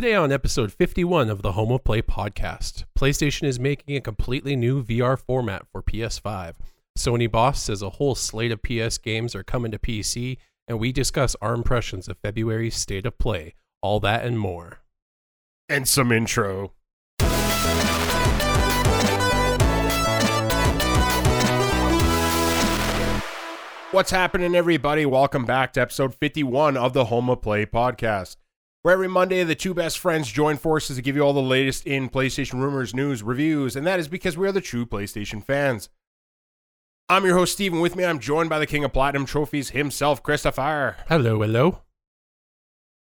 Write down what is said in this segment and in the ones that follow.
Today on episode 51 of the Home of Play podcast, PlayStation is making a completely new VR format for PS5. Sony Boss says a whole slate of PS games are coming to PC, and we discuss our impressions of February's State of Play. All that and more. And some intro. What's happening, everybody? Welcome back to episode 51 of the Home of Play podcast, where every Monday the two best friends join forces to give you all the latest in PlayStation rumors, news, reviews, and that is because we are the true PlayStation fans. I'm your host, Steven. With me, I'm joined by the King of Platinum Trophies himself, Christopher. Hello, hello.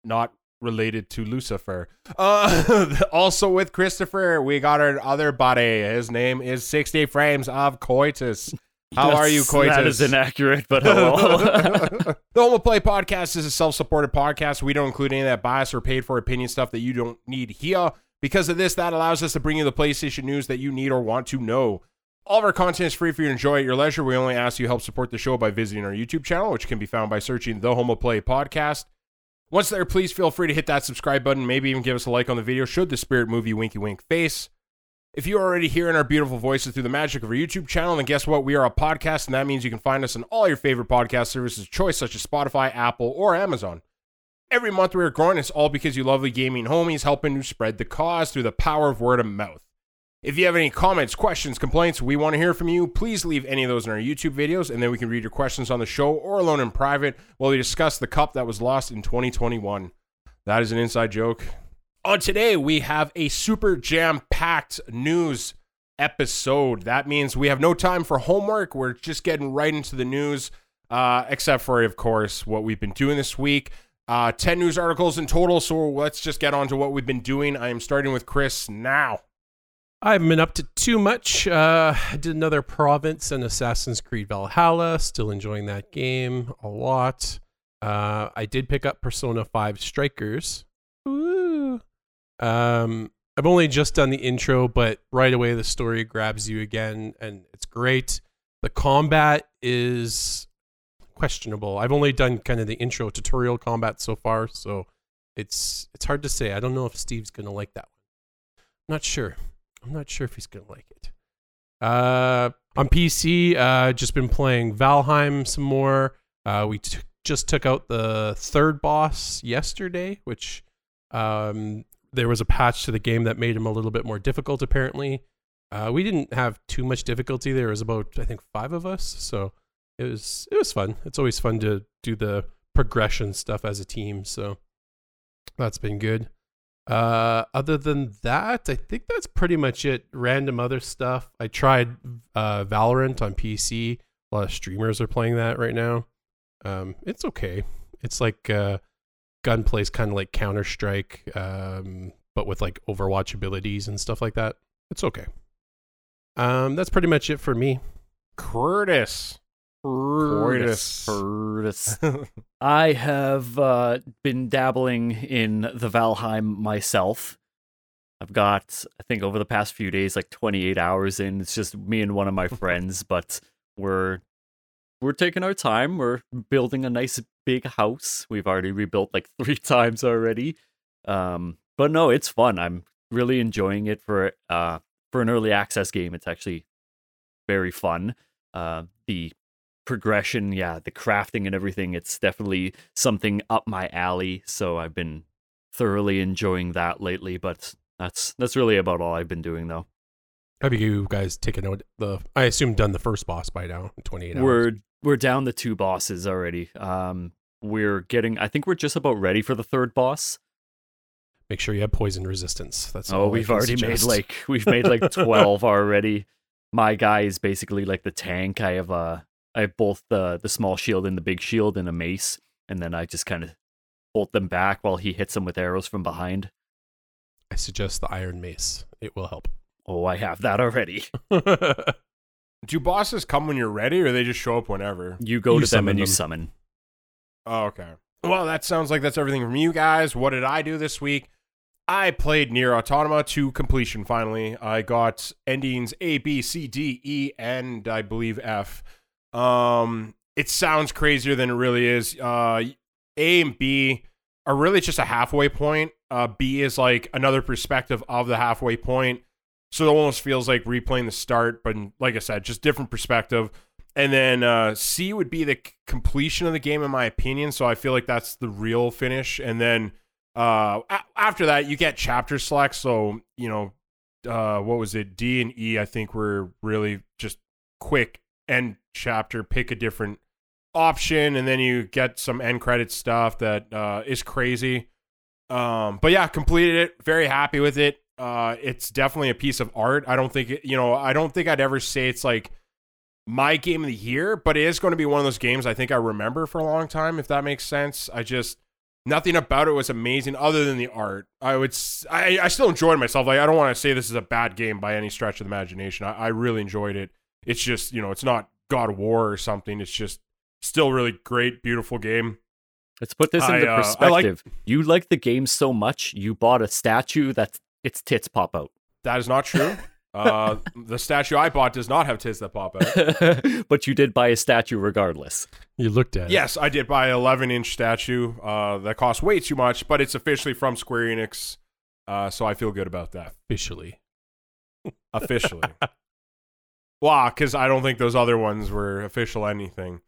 Not related to Lucifer. Uh, also with Christopher, we got our other buddy. His name is 60 Frames of Coitus. How are you, That's- Coitus? That is inaccurate, but hello. the Home of Play podcast is a self-supported podcast. We don't include any of that bias or paid for opinion stuff that you don't need here. Because of this, that allows us to bring you the PlayStation news that you need or want to know. All of our content is free for you to enjoy at your leisure. We only ask you help support the show by visiting our YouTube channel, which can be found by searching the Home of Play podcast. Once there, please feel free to hit that subscribe button, maybe even give us a like on the video should the spirit move you winky wink face. If you're already hearing our beautiful voices through the magic of our YouTube channel, then guess what? We are a podcast, and that means you can find us on all your favorite podcast services of choice, such as Spotify, Apple, or Amazon. Every month we are growing. It's all because you lovely gaming homies helping to spread the cause through the power of word of mouth. If you have any comments, questions, complaints, we want to hear from you. Please leave any of those in our YouTube videos, and then we can read your questions on the show or alone in private while we discuss the cup that was lost in 2021. That is an inside joke. On today, we have a super jam packed news episode. That means we have no time for homework. We're just getting right into the news, uh, except for, of course, what we've been doing this week. Uh, 10 news articles in total, so let's just get on to what we've been doing. I am starting with Chris now. I haven't been up to too much. Uh, I did another Province and Assassin's Creed Valhalla. Still enjoying that game a lot. Uh, I did pick up Persona 5 Strikers. Um, I've only just done the intro, but right away the story grabs you again, and it's great. The combat is questionable. I've only done kind of the intro tutorial combat so far, so it's it's hard to say. I don't know if Steve's gonna like that one. I'm not sure. I'm not sure if he's gonna like it. Uh, on PC, uh, just been playing Valheim some more. Uh, we t- just took out the third boss yesterday, which um, there was a patch to the game that made him a little bit more difficult. Apparently, uh, we didn't have too much difficulty. There was about I think five of us, so it was it was fun. It's always fun to do the progression stuff as a team. So that's been good. Uh, other than that, I think that's pretty much it. Random other stuff. I tried uh, Valorant on PC. A lot of streamers are playing that right now. Um, it's okay. It's like uh, gunplay's kind of like Counter Strike, um, but with like Overwatch abilities and stuff like that. It's okay. Um, that's pretty much it for me. Curtis. Curtis. Curtis. I have uh, been dabbling in the Valheim myself. I've got, I think, over the past few days, like 28 hours in. It's just me and one of my friends, but we're we're taking our time. We're building a nice big house. We've already rebuilt like three times already. Um, but no, it's fun. I'm really enjoying it for uh for an early access game. It's actually very fun. Uh, the progression, yeah, the crafting and everything, it's definitely something up my alley. So I've been thoroughly enjoying that lately, but that's that's really about all I've been doing though. Have you guys taken out the? I assume done the first boss by now. Twenty eight hours. We're we're down the two bosses already. Um we're getting I think we're just about ready for the third boss. Make sure you have poison resistance. That's Oh, all we've already suggest. made like we've made like 12 already. My guy is basically like the tank. I have uh I have both the the small shield and the big shield and a mace and then I just kind of bolt them back while he hits them with arrows from behind. I suggest the Iron Mace. It will help. Oh, I have that already. Do bosses come when you're ready, or they just show up whenever? You go You to them summon and you summon. Oh, okay. Well, that sounds like that's everything from you guys. What did I do this week? I played Nier Automata to completion finally. I got endings A, B, C, D, E, and I believe F. Um, it sounds crazier than it really is. Uh, A and B are really just a halfway point. Uh, B is like another perspective of the halfway point. So it almost feels like replaying the start, but like I said, just different perspective. And then uh, C would be the completion of the game, in my opinion. So I feel like that's the real finish. And then uh, a- after that, you get chapter select. So you know, uh, what was it? D and E, I think, were really just quick end chapter. Pick a different option, and then you get some end credit stuff that uh, is crazy. Um, but yeah, completed it. Very happy with it. Uh, it's definitely a piece of art. I don't think it, you know. I don't think I'd ever say it's like my game of the year, but it is going to be one of those games I think I remember for a long time. If that makes sense. I just nothing about it was amazing other than the art. I would. I, I still enjoyed myself. Like I don't want to say this is a bad game by any stretch of the imagination. I, I really enjoyed it. It's just you know it's not God of War or something. It's just still really great, beautiful game. Let's put this I, into uh, I like- perspective. You like the game so much, you bought a statue that its tits pop out. That is not true. uh, the statue I bought does not have tits that pop out. but you did buy a statue regardless. You looked at it. Yes, I did buy an 11 inch statue uh, that costs way too much, but it's officially from Square Enix. Uh, so I feel good about that. officially. Officially. wow, because I don't think those other ones were official anything.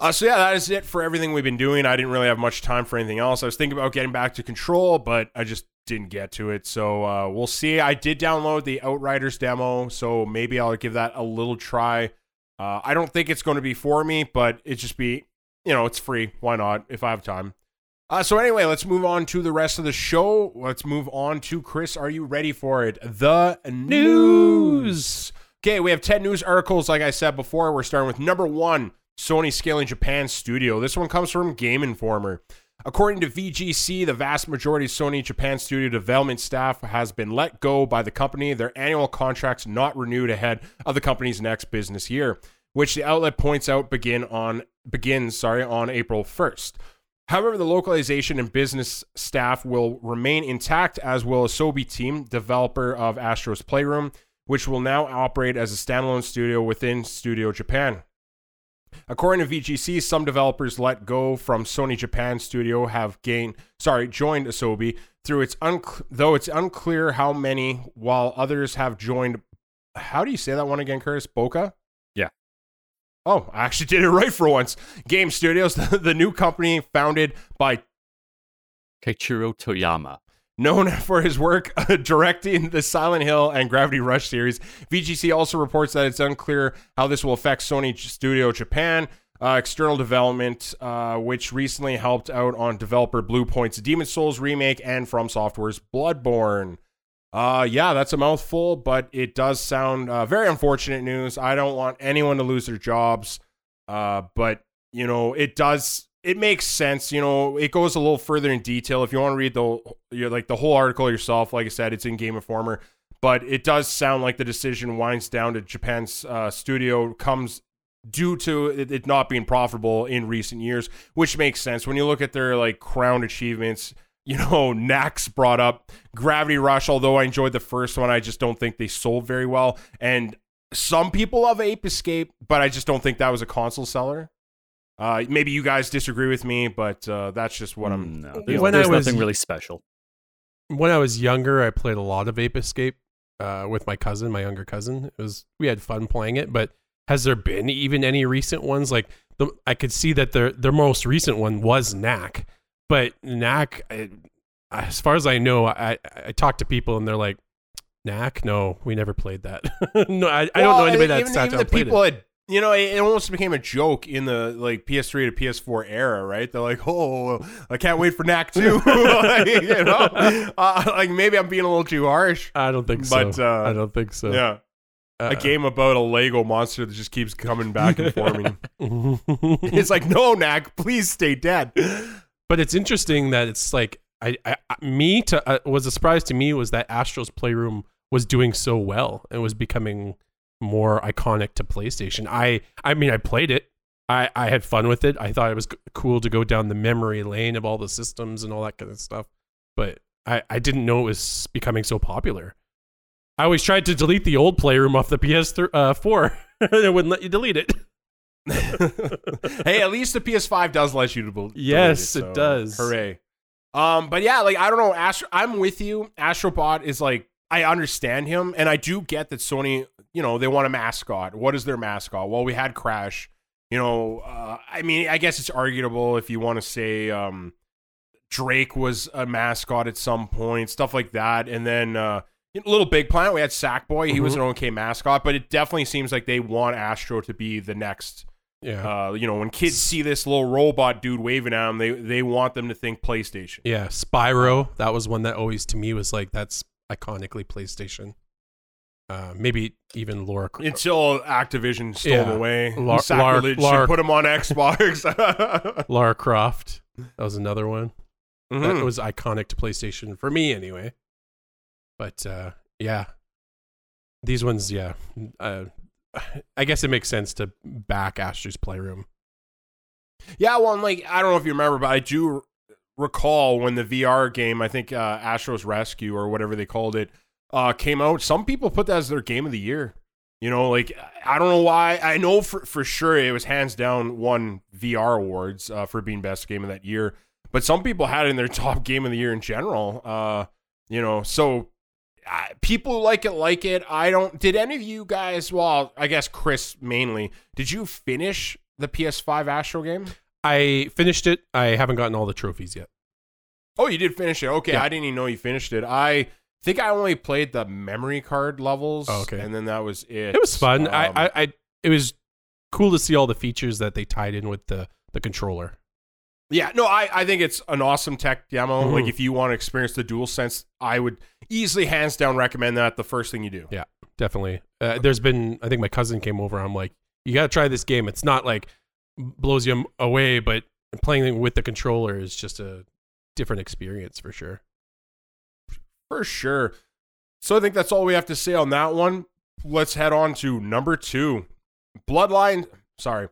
Uh, so yeah, that is it for everything we've been doing. I didn't really have much time for anything else. I was thinking about getting back to Control, but I just didn't get to it. So uh, we'll see. I did download the Outriders demo, so maybe I'll give that a little try. Uh, I don't think it's going to be for me, but it just be, you know, it's free. Why not? If I have time. Uh, so anyway, let's move on to the rest of the show. Let's move on to Chris. Are you ready for it? The news. Okay, we have 10 news articles. Like I said before, we're starting with number one Sony scaling Japan studio. This one comes from Game Informer. According to VGC, the vast majority of Sony Japan studio development staff has been let go by the company, their annual contracts not renewed ahead of the company's next business year, which the outlet points out begin on begins, sorry, on April 1st. However, the localization and business staff will remain intact, as will Asobi Team, developer of Astro's Playroom, which will now operate as a standalone studio within Studio Japan. According to VGC, some developers let go from Sony Japan Studio have gained, sorry, joined Asobi through its unc- though it's unclear how many, while others have joined. How do you say that one again, Curtis? Bokeh. Yeah. Oh, I actually did it right for once. Game Studios, the new company founded by Keiichiro Toyama. Known for his work directing the Silent Hill and Gravity Rush series, VGC also reports that it's unclear how this will affect Sony Studio Japan uh, external development, uh, which recently helped out on developer Bluepoint's Demon Souls remake and From Software's Bloodborne. Uh, yeah, that's a mouthful, but it does sound uh, very unfortunate news. I don't want anyone to lose their jobs, uh, but you know, it does. It makes sense. You know, it goes a little further in detail. If you want to read the you like the whole article yourself, like I said, it's in Game Informer. But it does sound like the decision winds down to Japan's uh, studio comes due to it, not being profitable in recent years, which makes sense when you look at their like crown achievements. You know, Nax brought up Gravity Rush. Although I enjoyed the first one, I just don't think they sold very well. And some people love Ape Escape, but I just don't think that was a console seller. Uh, maybe you guys disagree with me, but uh, that's just what I'm. No, there's, When I there's was- nothing really special. When I was younger, I played a lot of Ape Escape uh, with my cousin, my younger cousin. It was we had fun playing it, but has there been even any recent ones? Like the, I could see that their their most recent one was Knack, but Knack, I, as far as I know, I I talked to people and they're like, Knack, no, we never played that. no, I, I don't know anybody that even, sat even down the played people it. had you know it, almost became a joke in the like PS3 to PS4 era, right? They're like, "Oh, I can't wait for Knack 2. Like, you know, uh, like maybe I'm being a little too harsh. I don't think so. But, uh, I don't think so. yeah, Uh, a game about a Lego monster that just keeps coming back and forming. it's like, no, Knack, please stay dead. but it's interesting that it's like I, I I- me to uh, was a surprise to me was that Astro's Playroom was doing so well and was becoming more iconic to PlayStation. I I mean I played it. I I had fun with it. I thought it was cool to go down the memory lane of all the systems and all that kind of stuff. But I I didn't know it was becoming so popular. I always tried to delete the old Playroom off the PS4 uh, it wouldn't let you delete it. hey, at least the PS5 does let you to delete Yes, it so does. Hooray! Um, but yeah, like I don't know. Astro, I'm with you. Astrobot is like I understand him, and I do get that Sony, you know, they want a mascot. What is their mascot? Well, we had Crash. You know, uh, I mean, I guess it's arguable if you want to say um, Drake was a mascot at some point, stuff like that, and then. Uh, Little Big Planet, we had Sackboy. He mm-hmm. was an okay mascot, but it definitely seems like they want Astro to be the next yeah. Uh, you know, when kids see this little robot dude waving at them, they they want them to think PlayStation. Yeah, Spyro. That was one that always to me was like that's iconically PlayStation. Uh, maybe even Laura. Until Activision stole yeah. away, La- sacrilege, put them on Xbox. Lara Croft. That was another one. Mm-hmm. That was iconic to PlayStation for me, anyway. But uh, yeah, these ones, yeah, uh, I guess it makes sense to back Astro's Playroom. Yeah, well, and like I don't know if you remember, but I do recall when the VR game, I think uh, Astro's Rescue or whatever they called it, uh, came out. Some people put that as their game of the year. You know, like I don't know why. I know for for sure it was hands down won VR awards uh, for being best game of that year. But some people had it in their top game of the year in general. Uh, you know, so people like it like it i don't did any of you guys well i guess chris mainly did you finish the ps5 astro game i finished it i haven't gotten all the trophies yet oh you did finish it okay yeah. i didn't even know you finished it i think i only played the memory card levels oh, okay and then that was it it was fun um, I, I i it was cool to see all the features that they tied in with the the controller yeah, no, I, I think it's an awesome tech demo. Mm-hmm. Like if you want to experience the dual sense, I would easily hands down recommend that the first thing you do. Yeah, definitely. Uh, there's been I think my cousin came over. I'm like, you got to try this game. It's not like blows you away, but playing with the controller is just a different experience for sure. For sure. So I think that's all we have to say on that one. Let's head on to number two. Bloodline, sorry.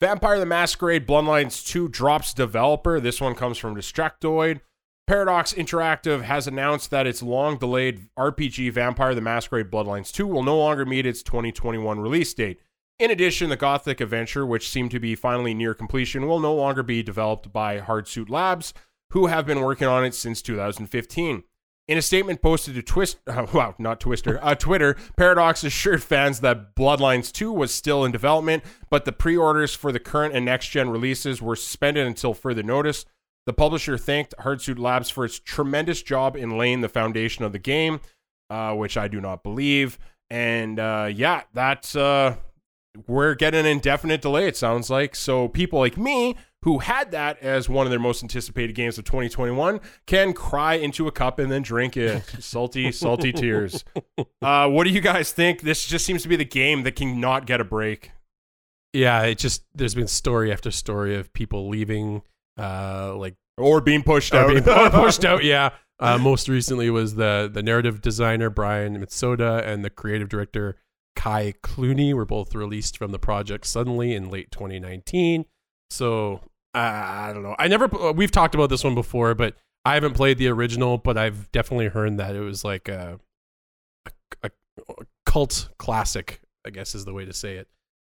Vampire the Masquerade Bloodlines 2 drops developer. This one comes from Destructoid. Paradox Interactive has announced that its long delayed RPG Vampire the Masquerade Bloodlines 2 will no longer meet its 2021 release date. In addition, the Gothic adventure, which seemed to be finally near completion, will no longer be developed by Hardsuit Labs, who have been working on it since 2015. In a statement posted to Twist, uh, wow, not Twister, uh, Twitter, Paradox assured fans that Bloodlines 2 was still in development, but the pre-orders for the current and next-gen releases were suspended until further notice. The publisher thanked Hardsuit Labs for its tremendous job in laying the foundation of the game, uh, which I do not believe. And uh, yeah, that's uh, we're getting an indefinite delay. It sounds like so. People like me who had that as one of their most anticipated games of 2021 can cry into a cup and then drink it. salty, salty tears. Uh, what do you guys think? This just seems to be the game that can not get a break. Yeah, it just there's been story after story of people leaving, uh, like or being pushed out. Being pushed out, yeah. Uh, most recently was the the narrative designer Brian Mitsoda and the creative director Ka'ai Cluney were both released from the project suddenly in late 2019. So I don't know. I never. We've talked about this one before, but I haven't played the original. But I've definitely heard that it was like a, a, a cult classic. I guess is the way to say it.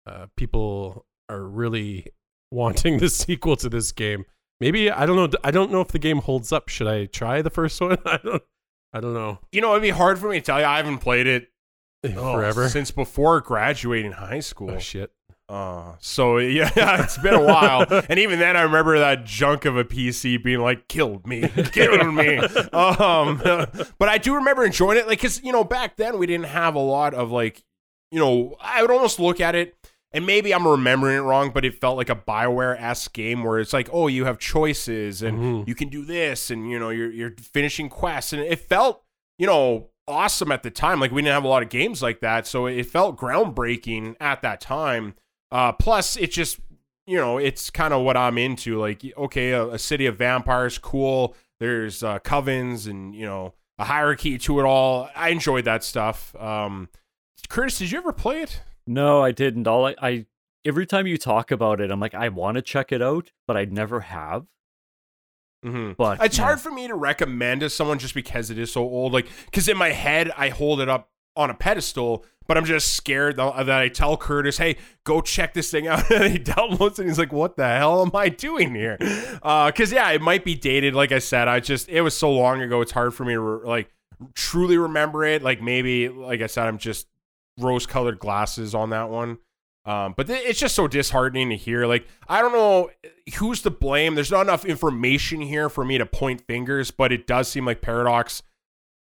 Uh, people are really wanting the sequel to this game. Maybe I don't know. I don't know if the game holds up. Should I try the first one? I don't. I don't know. You know, it'd be hard for me to tell you. I haven't played it forever oh, since before graduating high school. Oh, shit. Uh, so yeah, it's been a while, and even then, I remember that junk of a PC being like, "Killed me, killed me." Um, but I do remember enjoying it, like, cause you know, back then we didn't have a lot of like, you know, I would almost look at it, and maybe I'm remembering it wrong, but it felt like a Bioware esque game where it's like, oh, you have choices, and mm-hmm. you can do this, and you know, you're you're finishing quests, and it felt, you know, awesome at the time. Like we didn't have a lot of games like that, so it felt groundbreaking at that time. Uh, plus, it just you know it's kind of what I'm into. Like okay, a, a city of vampires, cool. There's uh, covens and you know a hierarchy to it all. I enjoyed that stuff. Um, Curtis, did you ever play it? No, I didn't. All I, I every time you talk about it, I'm like, I want to check it out, but I never have. Mm-hmm. But it's yeah. hard for me to recommend to someone just because it is so old. Like, because in my head, I hold it up on a pedestal, but I'm just scared that I tell Curtis, "Hey, go check this thing out." and he downloads it. And he's like, "What the hell am I doing here?" Because uh, yeah, it might be dated. Like I said, I just it was so long ago. It's hard for me to re- like truly remember it. Like maybe, like I said, I'm just rose-colored glasses on that one. Um, but th- it's just so disheartening to hear. Like I don't know who's to blame. There's not enough information here for me to point fingers, but it does seem like Paradox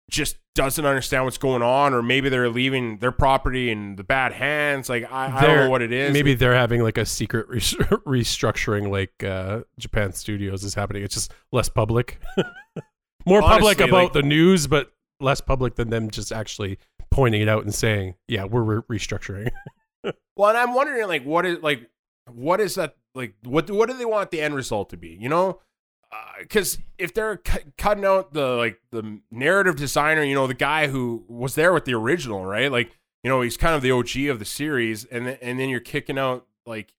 just doesn't understand what's going on, or maybe they're leaving their property in the bad hands. Like I, I don't know what it is. Maybe they're having like a secret re- restructuring, like uh, Japan Studios is happening. It's just less public, more Honestly, public about like, the news, but less public than them just actually pointing it out and saying, "Yeah, we're re- restructuring." well, and I'm wondering, like, what is like, what is that like? What what do they want the end result to be? You know, because uh, if they're cu- cutting out the like the narrative designer, you know, the guy who was there with the original, right? Like, you know, he's kind of the OG of the series, and th- and then you're kicking out like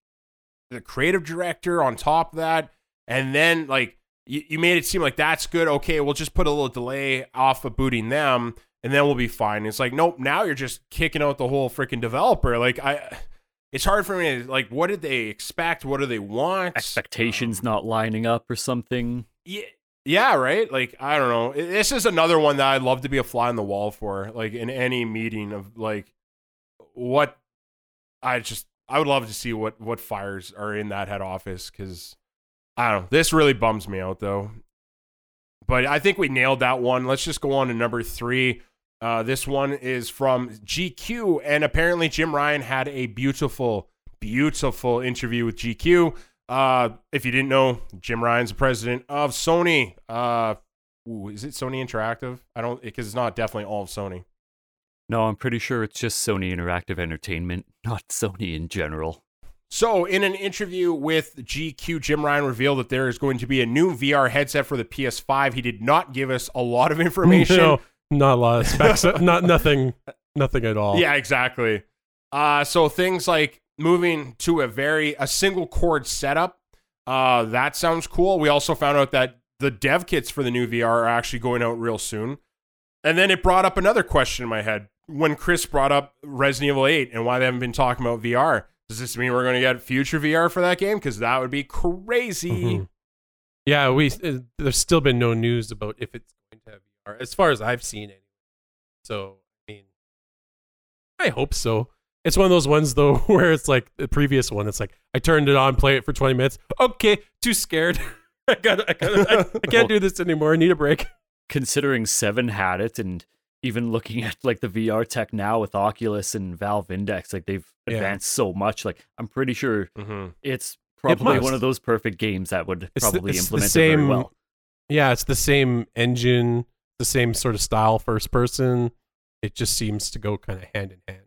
the creative director on top of that, and then like you, you made it seem like that's good. Okay, we'll just put a little delay off of booting them, and then we'll be fine. It's like, nope, now you're just kicking out the whole freaking developer. Like I it's hard for me to like what did they expect? What do they want? Expectations um, not lining up or something. Yeah yeah right? Like i don't know. This is another one that i'd love to be a fly on the wall for like in any meeting of like what i just i would love to see what what fires are in that head office because i don't know. This really bums me out though. But i think we nailed that one. Let's just go on to number three uh, this one is from GQ, and apparently Jim Ryan had a beautiful, beautiful interview with GQ. Uh, if you didn't know, Jim Ryan's the president of Sony. Uh, ooh, is it Sony Interactive? I don't because it's not definitely all of Sony. No, I'm pretty sure it's just Sony Interactive Entertainment, not Sony in general. So, in an interview with GQ, Jim Ryan revealed that there is going to be a new VR headset for the PS5. He did not give us a lot of information. No. Not a lot of specs. not nothing. Nothing at all. Yeah, exactly. Uh, so things like moving to a very a single cord setup. Uh, that sounds cool. We also found out that the dev kits for the new VR are actually going out real soon. And then it brought up another question in my head when Chris brought up Resident Evil 8 and why they haven't been talking about VR. Does this mean we're going to get future VR for that game? Because that would be crazy. Mm-hmm. Yeah, we uh, there's still been no news about if it's have as far as I've seen it. So, I mean, I hope so. It's one of those ones though where it's like the previous one. It's like I turned it on, play it for 20 minutes. Okay, too scared. I got, I, got I, I, can't well, do this anymore. I need a break. Considering Seven had it, and even looking at like the VR tech now with Oculus and Valve Index, like they've advanced yeah. so much. Like I'm pretty sure mm-hmm. it's probably it one of those perfect games that would it's probably the, implement same, it very well. Yeah, it's the same engine the same sort of style first person. It just seems to go kind of hand in hand.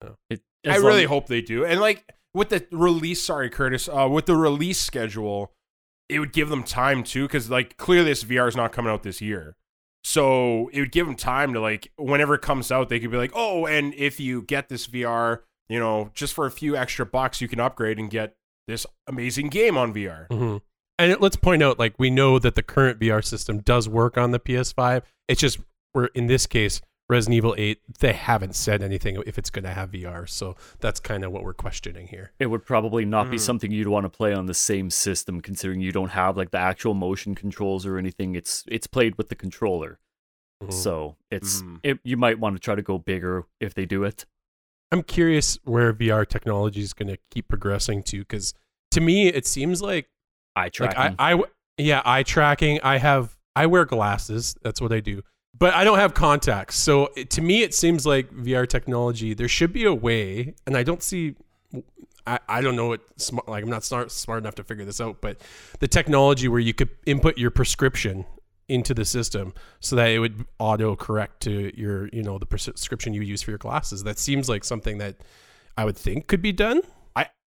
So. It, I really hope they do. And like with the release, sorry, Curtis, uh, with the release schedule, it would give them time too, because like clearly this VR is not coming out this year. So it would give them time to like whenever it comes out, they could be like, oh, and if you get this VR, you know, just for a few extra bucks, you can upgrade and get this amazing game on VR. Mm-hmm and let's point out like we know that the current VR system does work on the PS5. It's just we're in this case Resident Evil 8 they haven't said anything if it's going to have VR. So that's kind of what we're questioning here. It would probably not mm. be something you'd want to play on the same system considering you don't have like the actual motion controls or anything. It's it's played with the controller. Mm-hmm. So, it's mm. it, you might want to try to go bigger if they do it. I'm curious where VR technology is going to keep progressing to cuz to me it seems like eye tracking. Like I, I, yeah, eye tracking. I have, I wear glasses. That's what I do. But I don't have contacts. So it, to me, it seems like VR technology. There should be a way, and I don't see. I, I don't know what smart. Like I'm not smart smart enough to figure this out. But the technology where you could input your prescription into the system so that it would auto correct to your you know the prescription you use for your glasses that seems like something that i would think could be done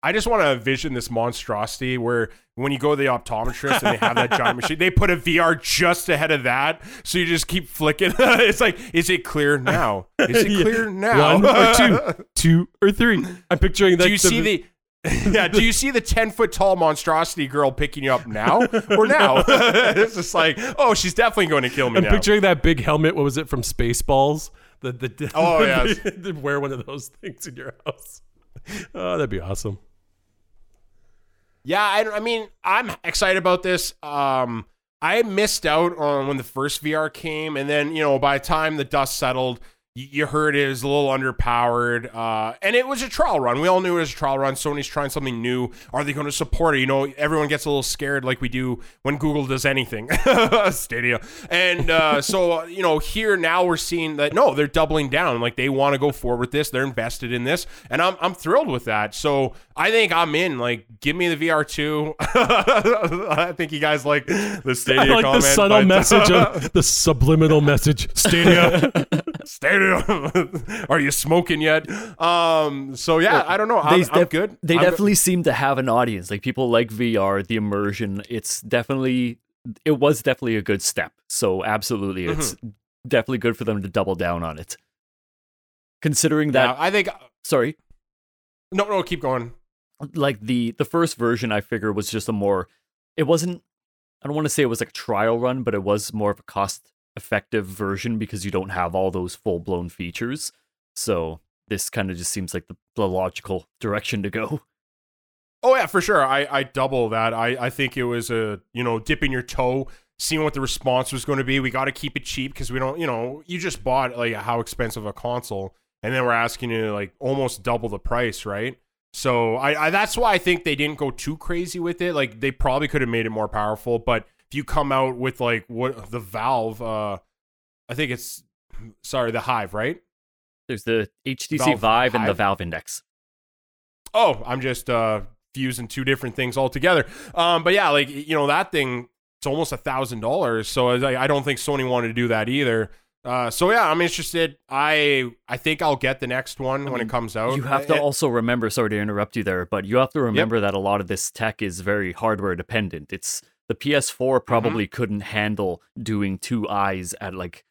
I just want to envision this monstrosity where when you go to the optometrist and they have that giant machine, they put a VR just ahead of that, so you just keep flicking. it's like, is it clear now? Is it clear now? One or two, two or three. I'm picturing that. Do you see the? yeah, do you see the 10 foot tall monstrosity girl picking you up now or now? it's just like, oh, she's definitely going to kill me I'm now. picturing that big helmet. What was it from Spaceballs? The the Oh, yes. the- wear one of those things in your house. Oh, that'd be awesome. Yeah, I, I mean, I'm excited about this. Um, I missed out on when the first VR came, and then you know, by the time the dust settled, you, heard it was a little underpowered, uh, and it was a trial run. We all knew it was a trial run. Sony's trying something new. Are they going to support it? You know, everyone gets a little scared, like we do when Google does anything, Stadia, and uh, so you know, here now we're seeing that no, they're doubling down. Like they want to go forward with this. They're invested in this, and I'm I'm thrilled with that. So I think I'm in. Like, give me the VR two. I think you guys like the Stadia I like comment. the subtle but- message of the subliminal message. Stadia. Stadium. Are you smoking yet? Um. So yeah, I don't know. I'm, They I'm good. They I'm definitely seem to have an audience. Like people like VR, the immersion. It's definitely it was definitely a good step. So absolutely, it's Mm-hmm. definitely good for them to double down on it. Considering Yeah, that, I think. sorry, No, no. Keep going. like the the first version, I figure was just a more. It wasn't. I don't want to say it was like a trial run, but it was more of a cost effective version because you don't have all those full blown features. So this kind of just seems like the, the logical direction to go. Oh yeah, for sure. I I double that. I I think it was a you know dipping your toe, seeing what the response was going to be. We got to keep it cheap because we don't you know you just bought like how expensive a console, and then we're asking you like almost double the price, right? So I, I that's why I think they didn't go too crazy with it. Like they probably could have made it more powerful, but if you come out with like what the Valve, uh, I think it's sorry the Hive, right? There's the HTC Valve Vive and the Valve Index. Oh, I'm just uh fusing two different things altogether. Um, but yeah, like you know that thing, it's almost a thousand dollars. So I, I don't think Sony wanted to do that either. Uh, so yeah, I'm interested. I I think I'll get the next one when mean, it comes out. You have to Eh, also remember, sorry to interrupt you there, but you have to remember that a lot of this tech is very hardware dependent. It's the Mm-hmm. PS4 probably couldn't handle doing two eyes at like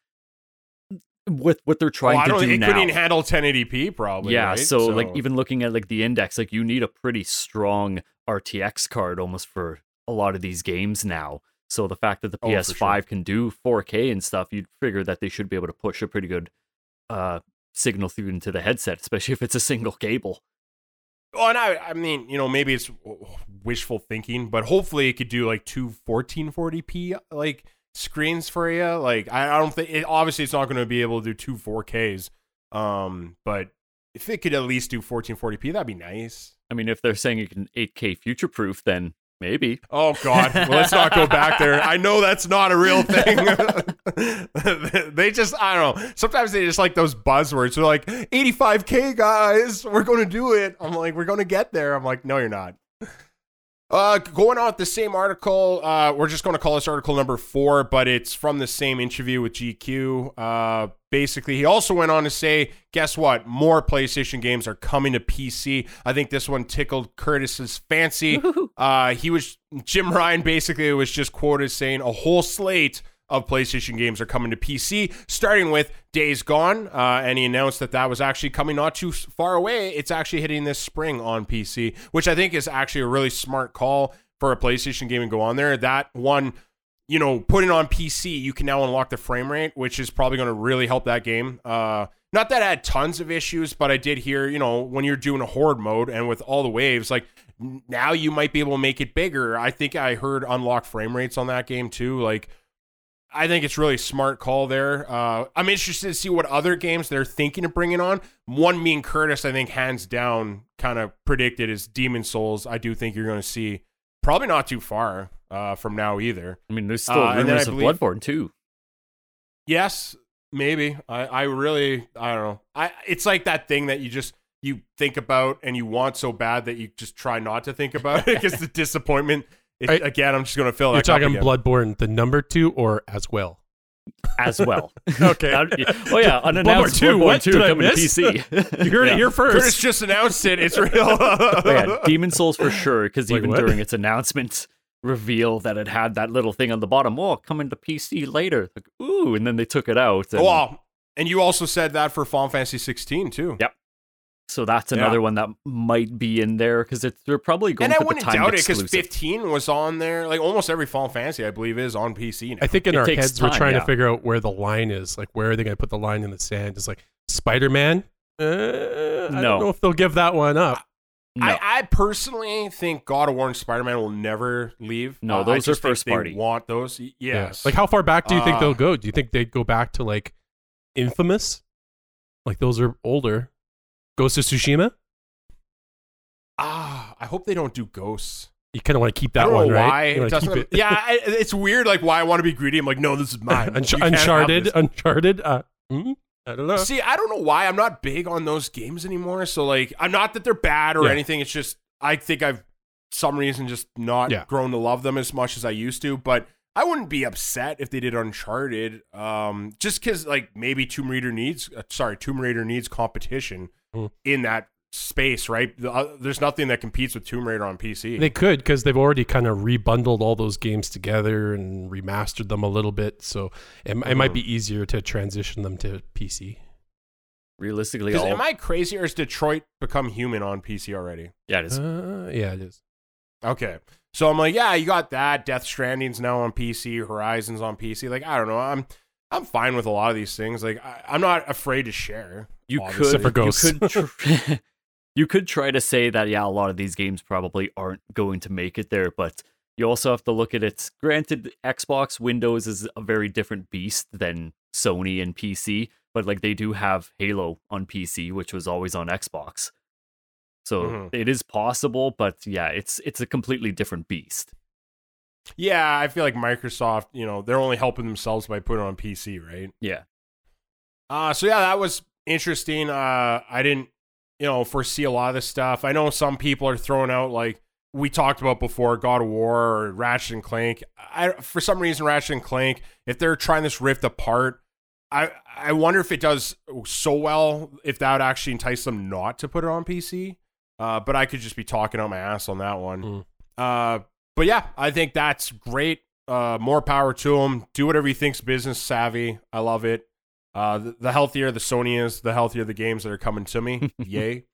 with what they're well, trying I to don't do it now. couldn't handle 1080p probably. yeah, right? so, like even looking at like the index, like you need a pretty strong RTX card almost for a lot of these games now. So the fact that the Oh, PS5 sure. can do 4K and stuff, you'd figure that they should be able to push a pretty good uh signal through into the headset, especially if it's a single cable. Well, and I, I mean, you know, maybe it's wishful thinking, but hopefully it could do like two 1440p like screens for you. Like, I, I don't think it, obviously it's not going to be able to do two 4Ks. Um, but if it could at least do 1440p, that'd be nice. I mean, if they're saying you can 8K future proof, then maybe. Oh God, well, let's not go back there. I know that's not a real thing. they just, I don't know. Sometimes they just like those buzzwords. They're like, 85k guys, we're going to do it. I'm like, we're going to get there. I'm like, no, you're not. Uh, going on with the same article, uh, we're just going to call this article number four, but it's from the same interview with GQ. Uh, basically, he also went on to say, guess what? More PlayStation games are coming to PC. I think this one tickled Curtis's fancy. Uh, he was Jim Ryan basically was just quoted saying a whole slate of PlayStation games are coming to PC, starting with Days Gone, uh, and he announced that that was actually coming not too far away. It's actually hitting this spring on PC, which I think is actually a really smart call for a PlayStation game to go on there. That one, you know, putting on PC, you can now unlock the frame rate, which is probably going to really help that game. Uh, not that I had tons of issues, but I did hear, you know, when you're doing a horde mode and with all the waves, like now you might be able to make it bigger. I think I heard unlock frame rates on that game too. Like, I think it's really smart call there. Uh, I'm interested to see what other games they're thinking of bringing on. One, me and Curtis, I think hands down, kind of predicted is Demon Souls. I do think you're going to see probably not too far uh, from now either. I mean, there's still Uh, rumors of believe- Bloodborne too. Yes, maybe. I, I really, I don't know. I it's like that thing that you just you think about and you want so bad that you just try not to think about it because the disappointment. It, Right. again, I'm just going to fill You're that talking again. Bloodborne, the number two, or as well? as well. Okay. That- oh yeah, unannounced Bloodborne 2, Bloodborne 2 Did I coming to? PC. You heard Yeah. it here first. Curtis just announced it. It's real. Oh, yeah, Demon Souls for sure, because even what? during its announcement reveal that it had that little thing on the bottom, oh, coming to PC later. Like, ooh, and then they took it out. And well, and you also said that for Final Fantasy 16 too. Yep. So that's another Yeah. one that might be in there because they're probably going to put time. And I for the wouldn't time doubt it because 15 was on there. Like almost every Final Fantasy, I believe, is on PC now. I think in It our takes heads we're trying yeah. to figure out where the line is. Like, where are they going to put the line in the sand? It's like Spider Man. Uh, I No. don't know if they'll give that one up. no, I, I personally think God of War and Spider Man will never leave. No, Uh, I those are just think first they party. Want those? Y- Yeah. Yes. Like, how far back do you think Uh, they'll go? Do you think they'd go back to like Infamous? Like, those are older. Ghost of Tsushima? ah, I hope they don't do ghosts. You kind of want to keep that one, right? why. It keep it- yeah, I, it's weird. Like why I want to be greedy. I'm like, no, this is mine. Unch- You can't have Uncharted. Uncharted. Uh, mm, I don't know. See, I don't know why I'm not big on those games anymore. So like, I'm not that they're bad or Yeah. anything. It's just I think I've some reason just not Yeah. grown to love them as much as I used to. But I wouldn't be upset if they did Uncharted. Um, just because like maybe Tomb Raider needs, uh, sorry, Tomb Raider needs competition Mm. in that space, right? Uh, there's nothing that competes with Tomb Raider on PC. They could because they've already kind of rebundled all those games together and remastered them a little bit. So it, it might be easier to transition them to PC. Realistically, all, am I crazy or has Detroit become human on PC already? yeah, it is. Uh, yeah, it is. Okay. So I'm like, yeah, you got that. Death Stranding's now on PC. Horizon's on PC. Like, I don't know. I'm I'm fine with a lot of these things. Like, I, I'm not afraid to share. You obviously. could, for ghosts. you could, tr- you could try to say that yeah, a lot of these games probably aren't going to make it there, but you also have to look at it. Granted, Xbox Windows is a very different beast than Sony and PC, but like they do have Halo on PC, which was always on Xbox. So Mhm. it is possible, but yeah, it's it's a completely different beast. Yeah, I feel like Microsoft. You know, they're only helping themselves by putting it on PC, right? Yeah. Uh, so yeah, that was interesting. Uh, I didn't, you know, foresee a lot of this stuff. I know some people are throwing out like we talked about before, God of War or Ratchet and Clank. I for some reason Ratchet and Clank, if they're trying this rift apart, I I wonder if it does so well if that would actually entice them not to put it on PC. Uh, but I could just be talking out my ass on that one. Mm. Uh, but yeah, I think that's great. Uh, more power to him. Do whatever you think's business savvy. I love it. Uh, the, the healthier the Sony is, the healthier the games that are coming to me. Yay.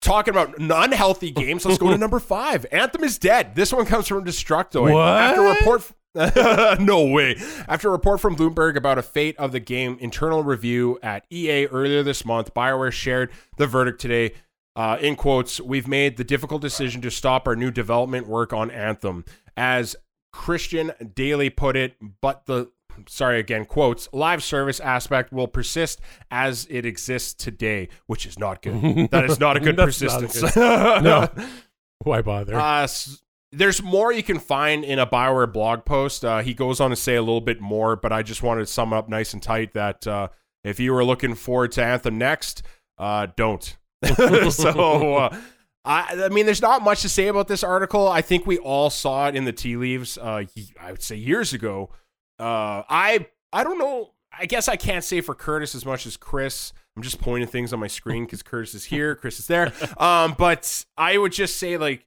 Talking about unhealthy games, let's go to number five. Anthem is dead. This one comes from Destructoid. What? After a report, no way. After a report from Bloomberg about a fate of the game internal review at EA earlier this month, BioWare shared the verdict today. Uh, in quotes, we've made the difficult decision to stop our new development work on Anthem. As Christian Dailey put it, but the sorry again quotes live service aspect will persist as it exists today, which is not good. That is not a good not a persistence. No. Why bother? Uh, there's more you can find in a Bioware blog post. Uh, he goes on to say a little bit more, but I just wanted to sum up nice and tight that uh, if you were looking forward to Anthem next, uh, don't. so, uh, I, I mean, there's not much to say about this article. I think we all saw it in the tea leaves. Uh, I would say years ago. Uh, I I don't know. I guess I can't say for Curtis as much as Chris. I'm just pointing things on my screen because Curtis is here, Chris is there. Um, but I would just say like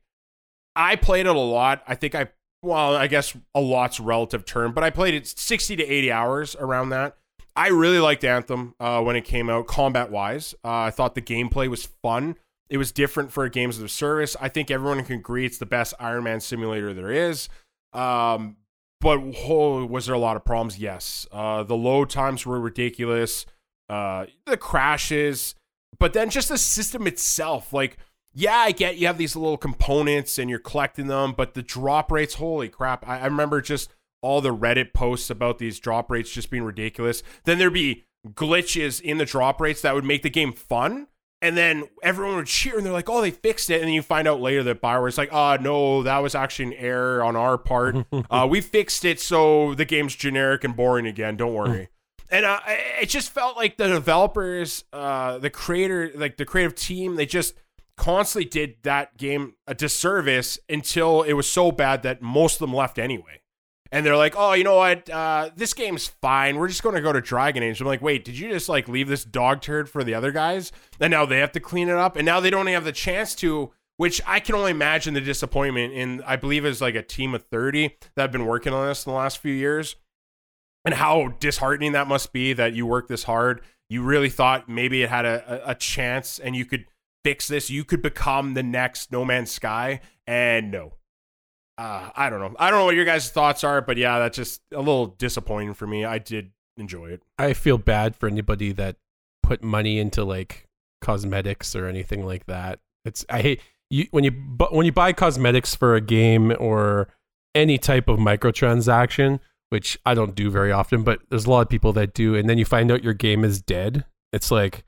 I played it a lot. I think I well, I guess a lot's relative term, but I played it 60 to 80 hours around that. I really liked Anthem uh, when it came out, combat wise. Uh, I thought the gameplay was fun. It was different for a games of service. I think everyone can agree it's the best Iron Man simulator there is. Um, but oh, was there a lot of problems? Yes. Uh, the load times were ridiculous. Uh, the crashes, but then just the system itself, like yeah, I get you have these little components and you're collecting them, but the drop rates, holy crap. I, I remember just all the Reddit posts about these drop rates just being ridiculous. Then there'd be glitches in the drop rates that would make the game fun. And then everyone would cheer and they're like, oh, they fixed it. And then you find out later that Bioware's like, oh, no, that was actually an error on our part. uh, we fixed it so the game's generic and boring again. Don't worry. and uh, it just felt like the developers, uh, the creator, like the creative team, they just constantly did that game a disservice until it was so bad that most of them left anyway. And they're like, oh, you know what? Uh, this game's fine. We're just going to go to Dragon Age. I'm like, wait, did you just like leave this dog turd for the other guys? And now they have to clean it up. And now they don't have the chance to, which I can only imagine the disappointment in, I believe is like a team of 30 that have been working on this in the last few years. And how disheartening that must be that you work this hard you really thought maybe it had a, a chance and you could fix this, you could become the next No Man's Sky. And no, uh, I don't know. I don't know what your guys' thoughts are, but yeah, that's just a little disappointing for me. I did enjoy it. I feel bad for anybody that put money into like cosmetics or anything like that. It's I hate you when you bu- when you buy cosmetics for a game or any type of microtransaction, which I don't do very often, but there's a lot of people that do, and then you find out your game is dead. It's like,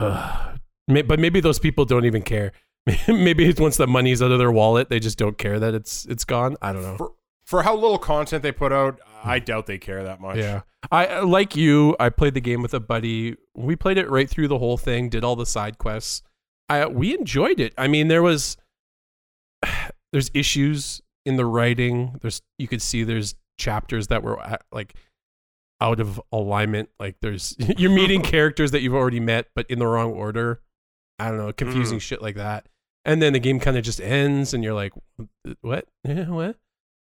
ugh. but maybe those people don't even care. maybe it's once the money's out of their wallet, they just don't care that it's it's gone. I don't know. For, for how little content they put out, I hmm. doubt they care that much. Yeah. I uh, like you, I played the game with a buddy. We played it right through the whole thing, did all the side quests. I we enjoyed it. I mean, there was there's issues in the writing. There's you could see there's chapters that were at, like out of alignment. Like there's you're meeting characters that you've already met but in the wrong order. I don't know, confusing mm. shit like that and then the game kind of just ends and you're like what? Yeah, what?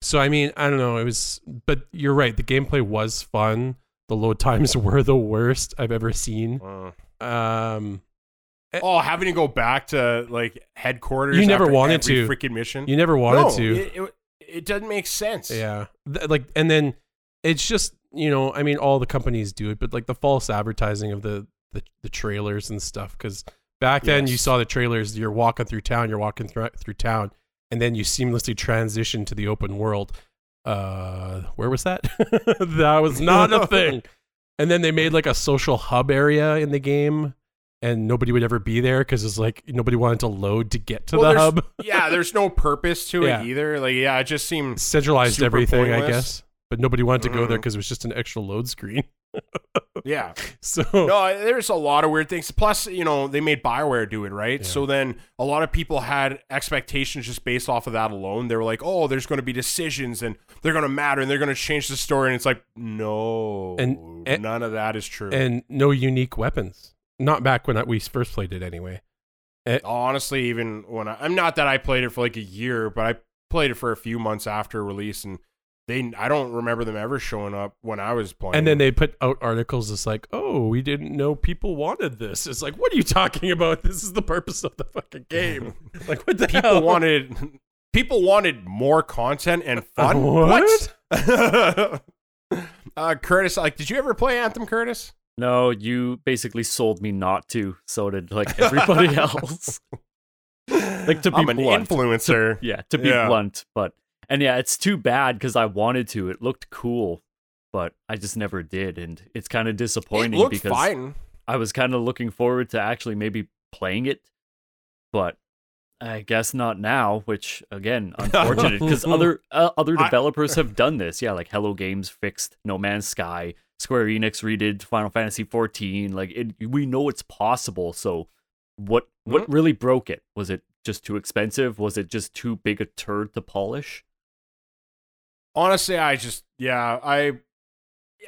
So i mean i don't know it was but you're right the gameplay was fun. The load times were the worst i've ever seen. Um eh oh having to go back to like headquarters you never wanted to. freaking mission? You never wanted no, to. it, it, it, doesn't make sense. Yeah. Like and then it's just you know i mean all the companies do it but like the false advertising of the the, the trailers and stuff because Back then, yes. you saw the trailers. You're walking through town. You're walking through through town, and then you seamlessly transition to the open world. Uh, where was that? that was not a thing. And then they made like a social hub area in the game, and nobody would ever be there because it's like nobody wanted to load to get to well, the hub. yeah, there's no purpose to yeah. it either. Like, yeah, it just seemed centralized everything, pointless. I guess. But nobody wanted to mm-hmm. go there because mm-hmm. it was just an extra load screen yeah. So no, there's a lot of weird things. Plus, you know, they made Bioware do it, right? Yeah. So then a lot of people had expectations just based off of that alone. They were like, "Oh, there's going to be decisions, and they're going to matter, and they're going to change the story." And it's like, no, and, and none of that is true. And no unique weapons. Not back when we first played it, anyway. It, Honestly, even when I, I'm not that I played it for like a year, but I played it for a few months after release, and they I don't remember them ever showing up when I was playing. And then they put out articles that's like, "Oh, we didn't know people wanted this." It's like, "What are you talking about? This is the purpose of the fucking game." like, what the people hell? wanted people wanted more content and fun. Uh, what? what? uh, Curtis, like, did you ever play Anthem, Curtis? No, you basically sold me not to. So did like everybody else. like to be I'm an blunt, influencer. To, yeah, to be yeah. blunt, but and yeah, it's too bad because I wanted to. It looked cool, but I just never did, and it's kind of disappointing because fine. I was kind of looking forward to actually maybe playing it, but I guess not now. Which again, unfortunate because other uh, other developers I, have done this. Yeah, like Hello Games fixed No Man's Sky. Square Enix redid Final Fantasy 14. Like it, we know it's possible. So what what mm-hmm. really broke it? Was it just too expensive? Was it just too big a turd to polish? Honestly, I just yeah, I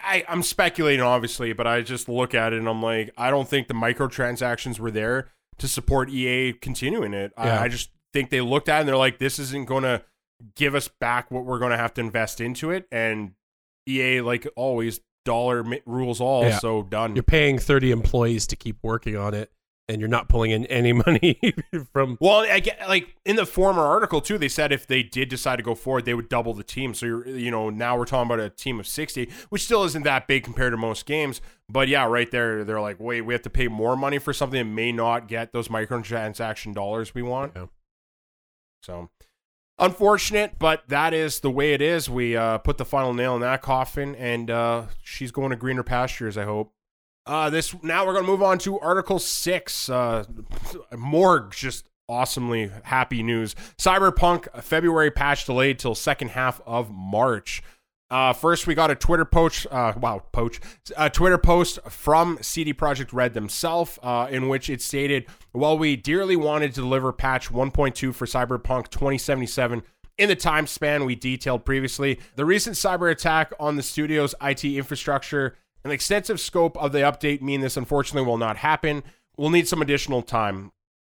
I, I'm speculating, obviously, but I just look at it and I'm like, I don't think the microtransactions were there to support EA continuing it. Yeah. I, I, just think they looked at it and they're like, this isn't going to give us back what we're going to have to invest into it. And EA, like always, dollar rules all. Yeah. So done. You're paying 30 employees to keep working on it and you're not pulling in any money from. Well, I get like in the former article too. They said if they did decide to go forward, they would double the team. So you're, you know, now we're talking about a team of sixty, which still isn't that big compared to most games. But yeah, right there, they're like, wait, we have to pay more money for something that may not get those microtransaction dollars we want. Yeah. So unfortunate, but that is the way it is. We uh, put the final nail in that coffin, and uh, she's going to greener pastures. I hope. Uh, this now we're gonna move on to Article Six. Uh, more just awesomely happy news. Cyberpunk February patch delayed till second half of March. Uh, first, we got a Twitter post. Uh, wow, poach. A Twitter post from CD Projekt Red themselves, uh, in which it stated, "While we dearly wanted to deliver patch 1.2 for Cyberpunk 2077." In the time span we detailed previously, the recent cyber attack on the studio's IT infrastructure an extensive scope of the update mean this unfortunately will not happen. We'll need some additional time.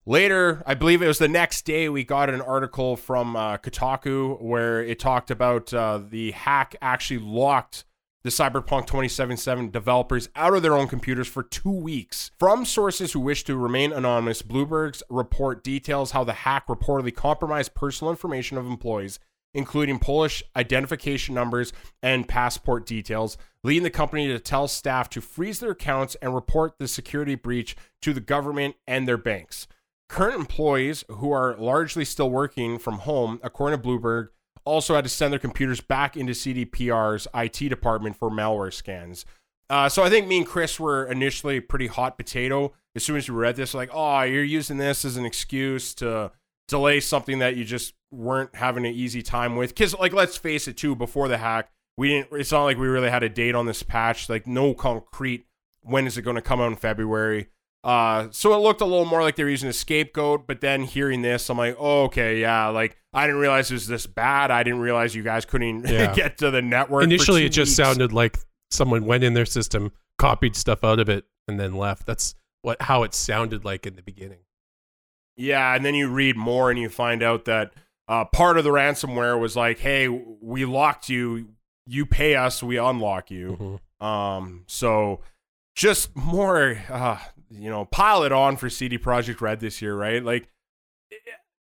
Later, I believe it was the next day, we got an article from uh, Kotaku where it talked about uh, the hack actually locked the Cyberpunk 2077 developers out of their own computers for two weeks. From sources who wish to remain anonymous, Bloomberg's report details how the hack reportedly compromised personal information of employees, including Polish identification numbers and passport details, leading the company to tell staff to freeze their accounts and report the security breach to the government and their banks. Current employees who are largely still working from home, according to Bloomberg, also had to send their computers back into CDPR's IT department for malware scans. Uh, so I think me and Chris were initially pretty hot potato as soon as we read this, like, oh, you're using this as an excuse to delay something that you just weren't having an easy time with. Because, like, let's face it, too, before the hack, we didn't. It's not like we really had a date on this patch. Like, no concrete. When is it going to come out in February? Uh, so it looked a little more like they were using a scapegoat, but then hearing this, I'm like, oh, okay, yeah, like I didn't realize it was this bad. I didn't realize you guys couldn't yeah. get to the network. Initially, it just weeks. sounded like someone went in their system, copied stuff out of it, and then left. That's what how it sounded like in the beginning. Yeah, and then you read more and you find out that uh, part of the ransomware was like, hey, we locked you, you pay us, we unlock you. Mm-hmm. Um, so just more uh, you know, pile it on for CD Projekt Red this year, right? Like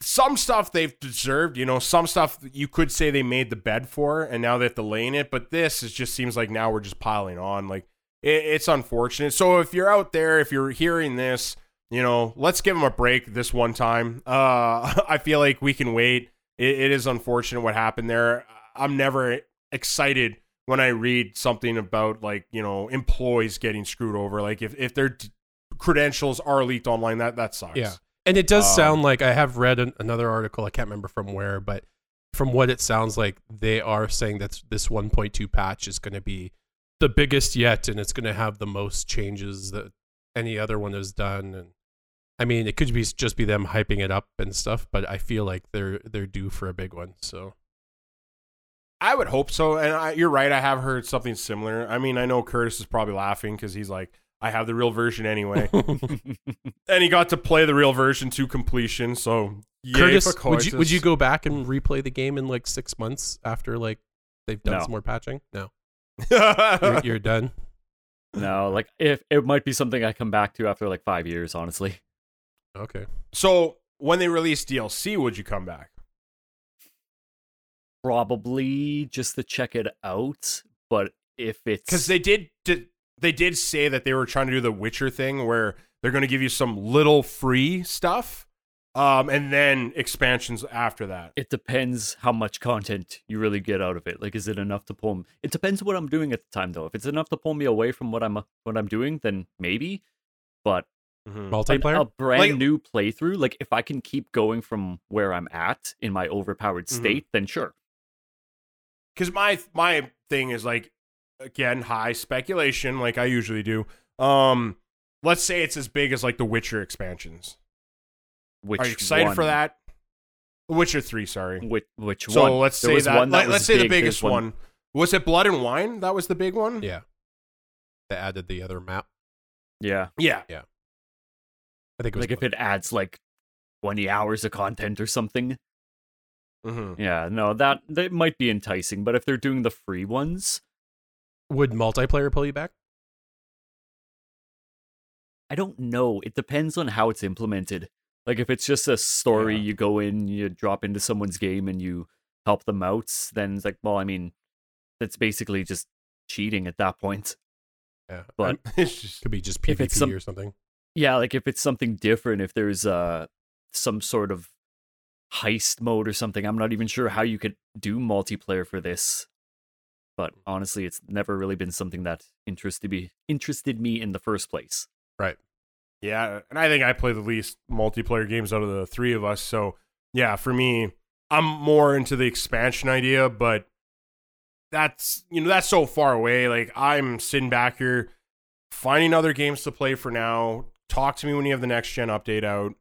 some stuff they've deserved, you know, some stuff you could say they made the bed for and now they have to lay in it, but this is just seems like now we're just piling on. Like it, it's unfortunate. So if you're out there, if you're hearing this, you know, let's give them a break this one time. Uh I feel like we can wait. it, it is unfortunate what happened there. I'm never excited when I read something about like, you know, employees getting screwed over. Like if, if they're credentials are leaked online. That that sucks. Yeah, and it does um, sound like I have read an, another article. I can't remember from where, but from what it sounds like, they are saying that this 1.2 patch is going to be the biggest yet, and it's going to have the most changes that any other one has done. And I mean, it could be just be them hyping it up and stuff, but I feel like they're they're due for a big one. So. I would hope so, and I, you're right. I have heard something similar. I mean, I know Curtis is probably laughing because he's like, I have the real version anyway. and he got to play the real version to completion. So, Curtis, would you, would you go back and replay the game in like six months after like they've done no. some more patching? No, you're, you're done. No, like if it might be something I come back to after like five years, honestly. Okay. So when they release DLC, would you come back? Probably just to check it out. But if it's because they did, did they did say that they were trying to do the Witcher thing where they're going to give you some little free stuff um, and then expansions after that. It depends how much content you really get out of it. Like, is it enough to pull? Me? It depends what I'm doing at the time, though. If it's enough to pull me away from what I'm what I'm doing, then maybe. But mm-hmm. multiplayer, a brand like, new playthrough, like if I can keep going from where I'm at in my overpowered mm-hmm. state, mm-hmm. then sure. Because my my thing is like again high speculation like I usually do. Um let's say it's as big as like the Witcher expansions. Which Are you excited one? for that? Witcher 3, sorry. Which which so one? let's say that, that let's say big, the biggest one. one. Was it Blood and Wine? That was the big one? Yeah. They added the other map. Yeah. Yeah. Yeah. I think like if it adds like 20 hours of content or something. Mm-hmm. Yeah, no, that that might be enticing, but if they're doing the free ones, would multiplayer pull you back? I don't know. It depends on how it's implemented. Like if it's just a story, yeah. you go in, you drop into someone's game, and you help them out. Then it's like, well, I mean, that's basically just cheating at that point. Yeah, but it could be just PvP some, or something. Yeah, like if it's something different, if there's uh some sort of heist mode or something, I'm not even sure how you could do multiplayer for this but honestly, it's never really been something that interested me interested me in the first place. Right. Yeah, and I think I play the least multiplayer games out of the three of us. So yeah, for me, I'm more into the expansion idea, but that's you know that's so far away. Like I'm sitting back here finding other games to play for now. Talk to me when you have the next gen update out.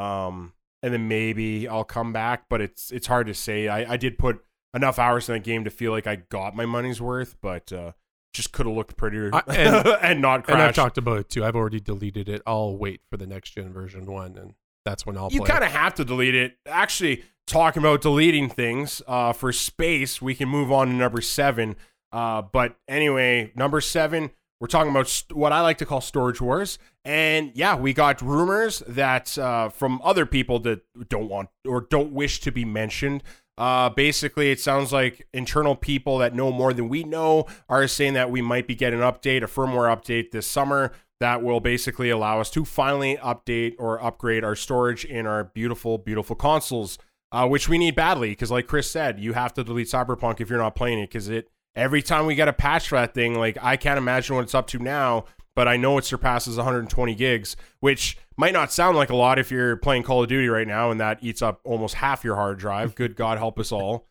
Um, and then maybe I'll come back, but it's it's hard to say. I, I did put enough hours in that game to feel like I got my money's worth, but uh, just could have looked prettier I, and, and, not crashed. And I've talked about it too. I've already deleted it. I'll wait for the next gen version one, and that's when I'll. You kind of have to delete it. Actually, talking about deleting things uh, for space, we can move on to number seven. Uh, but anyway, number seven, we're talking about st- what I like to call storage wars. And yeah, we got rumors that uh, from other people that don't want or don't wish to be mentioned. Uh, basically, it sounds like internal people that know more than we know are saying that we might be getting an update, a firmware update this summer that will basically allow us to finally update or upgrade our storage in our beautiful, beautiful consoles, uh, which we need badly. Because, like Chris said, you have to delete Cyberpunk if you're not playing it. Because it every time we get a patch for that thing, like I can't imagine what it's up to now, but I know it surpasses 120 gigs, which might not sound like a lot if you're playing Call of Duty right now, and that eats up almost half your hard drive. Good God help us all.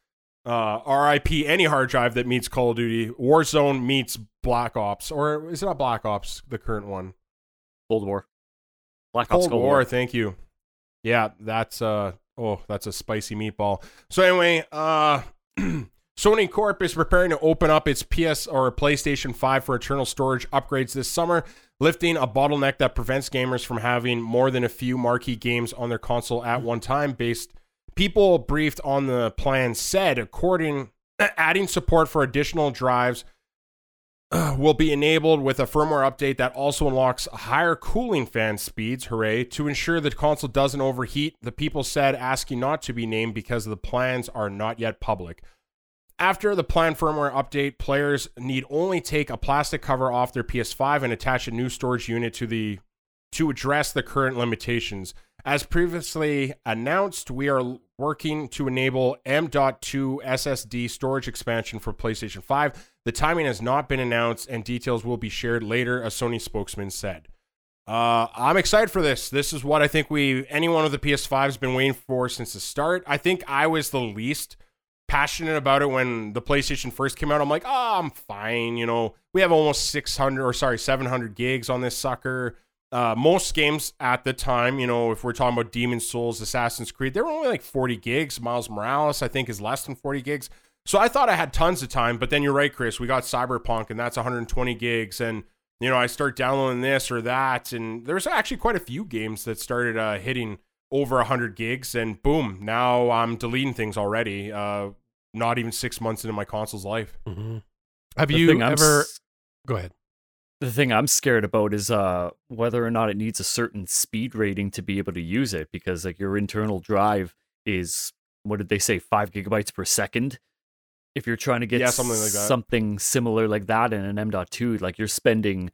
Uh, RIP any hard drive that meets Call of Duty. Warzone meets Black Ops, or is it not Black Ops, the current one? Cold War. Black Ops Cold, Cold War, War. Thank you. Yeah, that's uh oh, that's a spicy meatball. So anyway, uh Sony Corp is preparing to open up its PS or PlayStation 5 for internal storage upgrades this summer, lifting a bottleneck that prevents gamers from having more than a few marquee games on their console at one time. Based people briefed on the plan said, according adding support for additional drives will be enabled with a firmware update that also unlocks higher cooling fan speeds, hooray, to ensure the console doesn't overheat. The people said asking not to be named because the plans are not yet public. After the planned firmware update, players need only take a plastic cover off their PS5 and attach a new storage unit to the to address the current limitations. As previously announced, we are working to enable M.2 SSD storage expansion for PlayStation 5. The timing has not been announced and details will be shared later, a Sony spokesman said. Uh, I'm excited for this. This is what I think we, anyone with the PS5 has been waiting for since the start. I think I was the least passionate about it when the PlayStation first came out. I'm like, oh, I'm fine. You know, we have almost 600 or sorry, 700 gigs on this sucker. Uh, most games at the time, you know, if we're talking about Demon Souls, Assassin's Creed, they were only like 40 gigs. Miles Morales, I think, is less than 40 gigs. So I thought I had tons of time, but then you're right, Chris. We got Cyberpunk, and that's 120 gigs. And, you know, I start downloading this or that. And there's actually quite a few games that started uh, hitting over 100 gigs. And boom, now I'm deleting things already. Uh, not even six months into my console's life. Mm-hmm. Have the you ever? S- Go ahead. The thing I'm scared about is uh, whether or not it needs a certain speed rating to be able to use it, because like your internal drive is what did they say, five gigabytes per second. If you're trying to get yeah, something like that, something similar like that in an M.2, like you're spending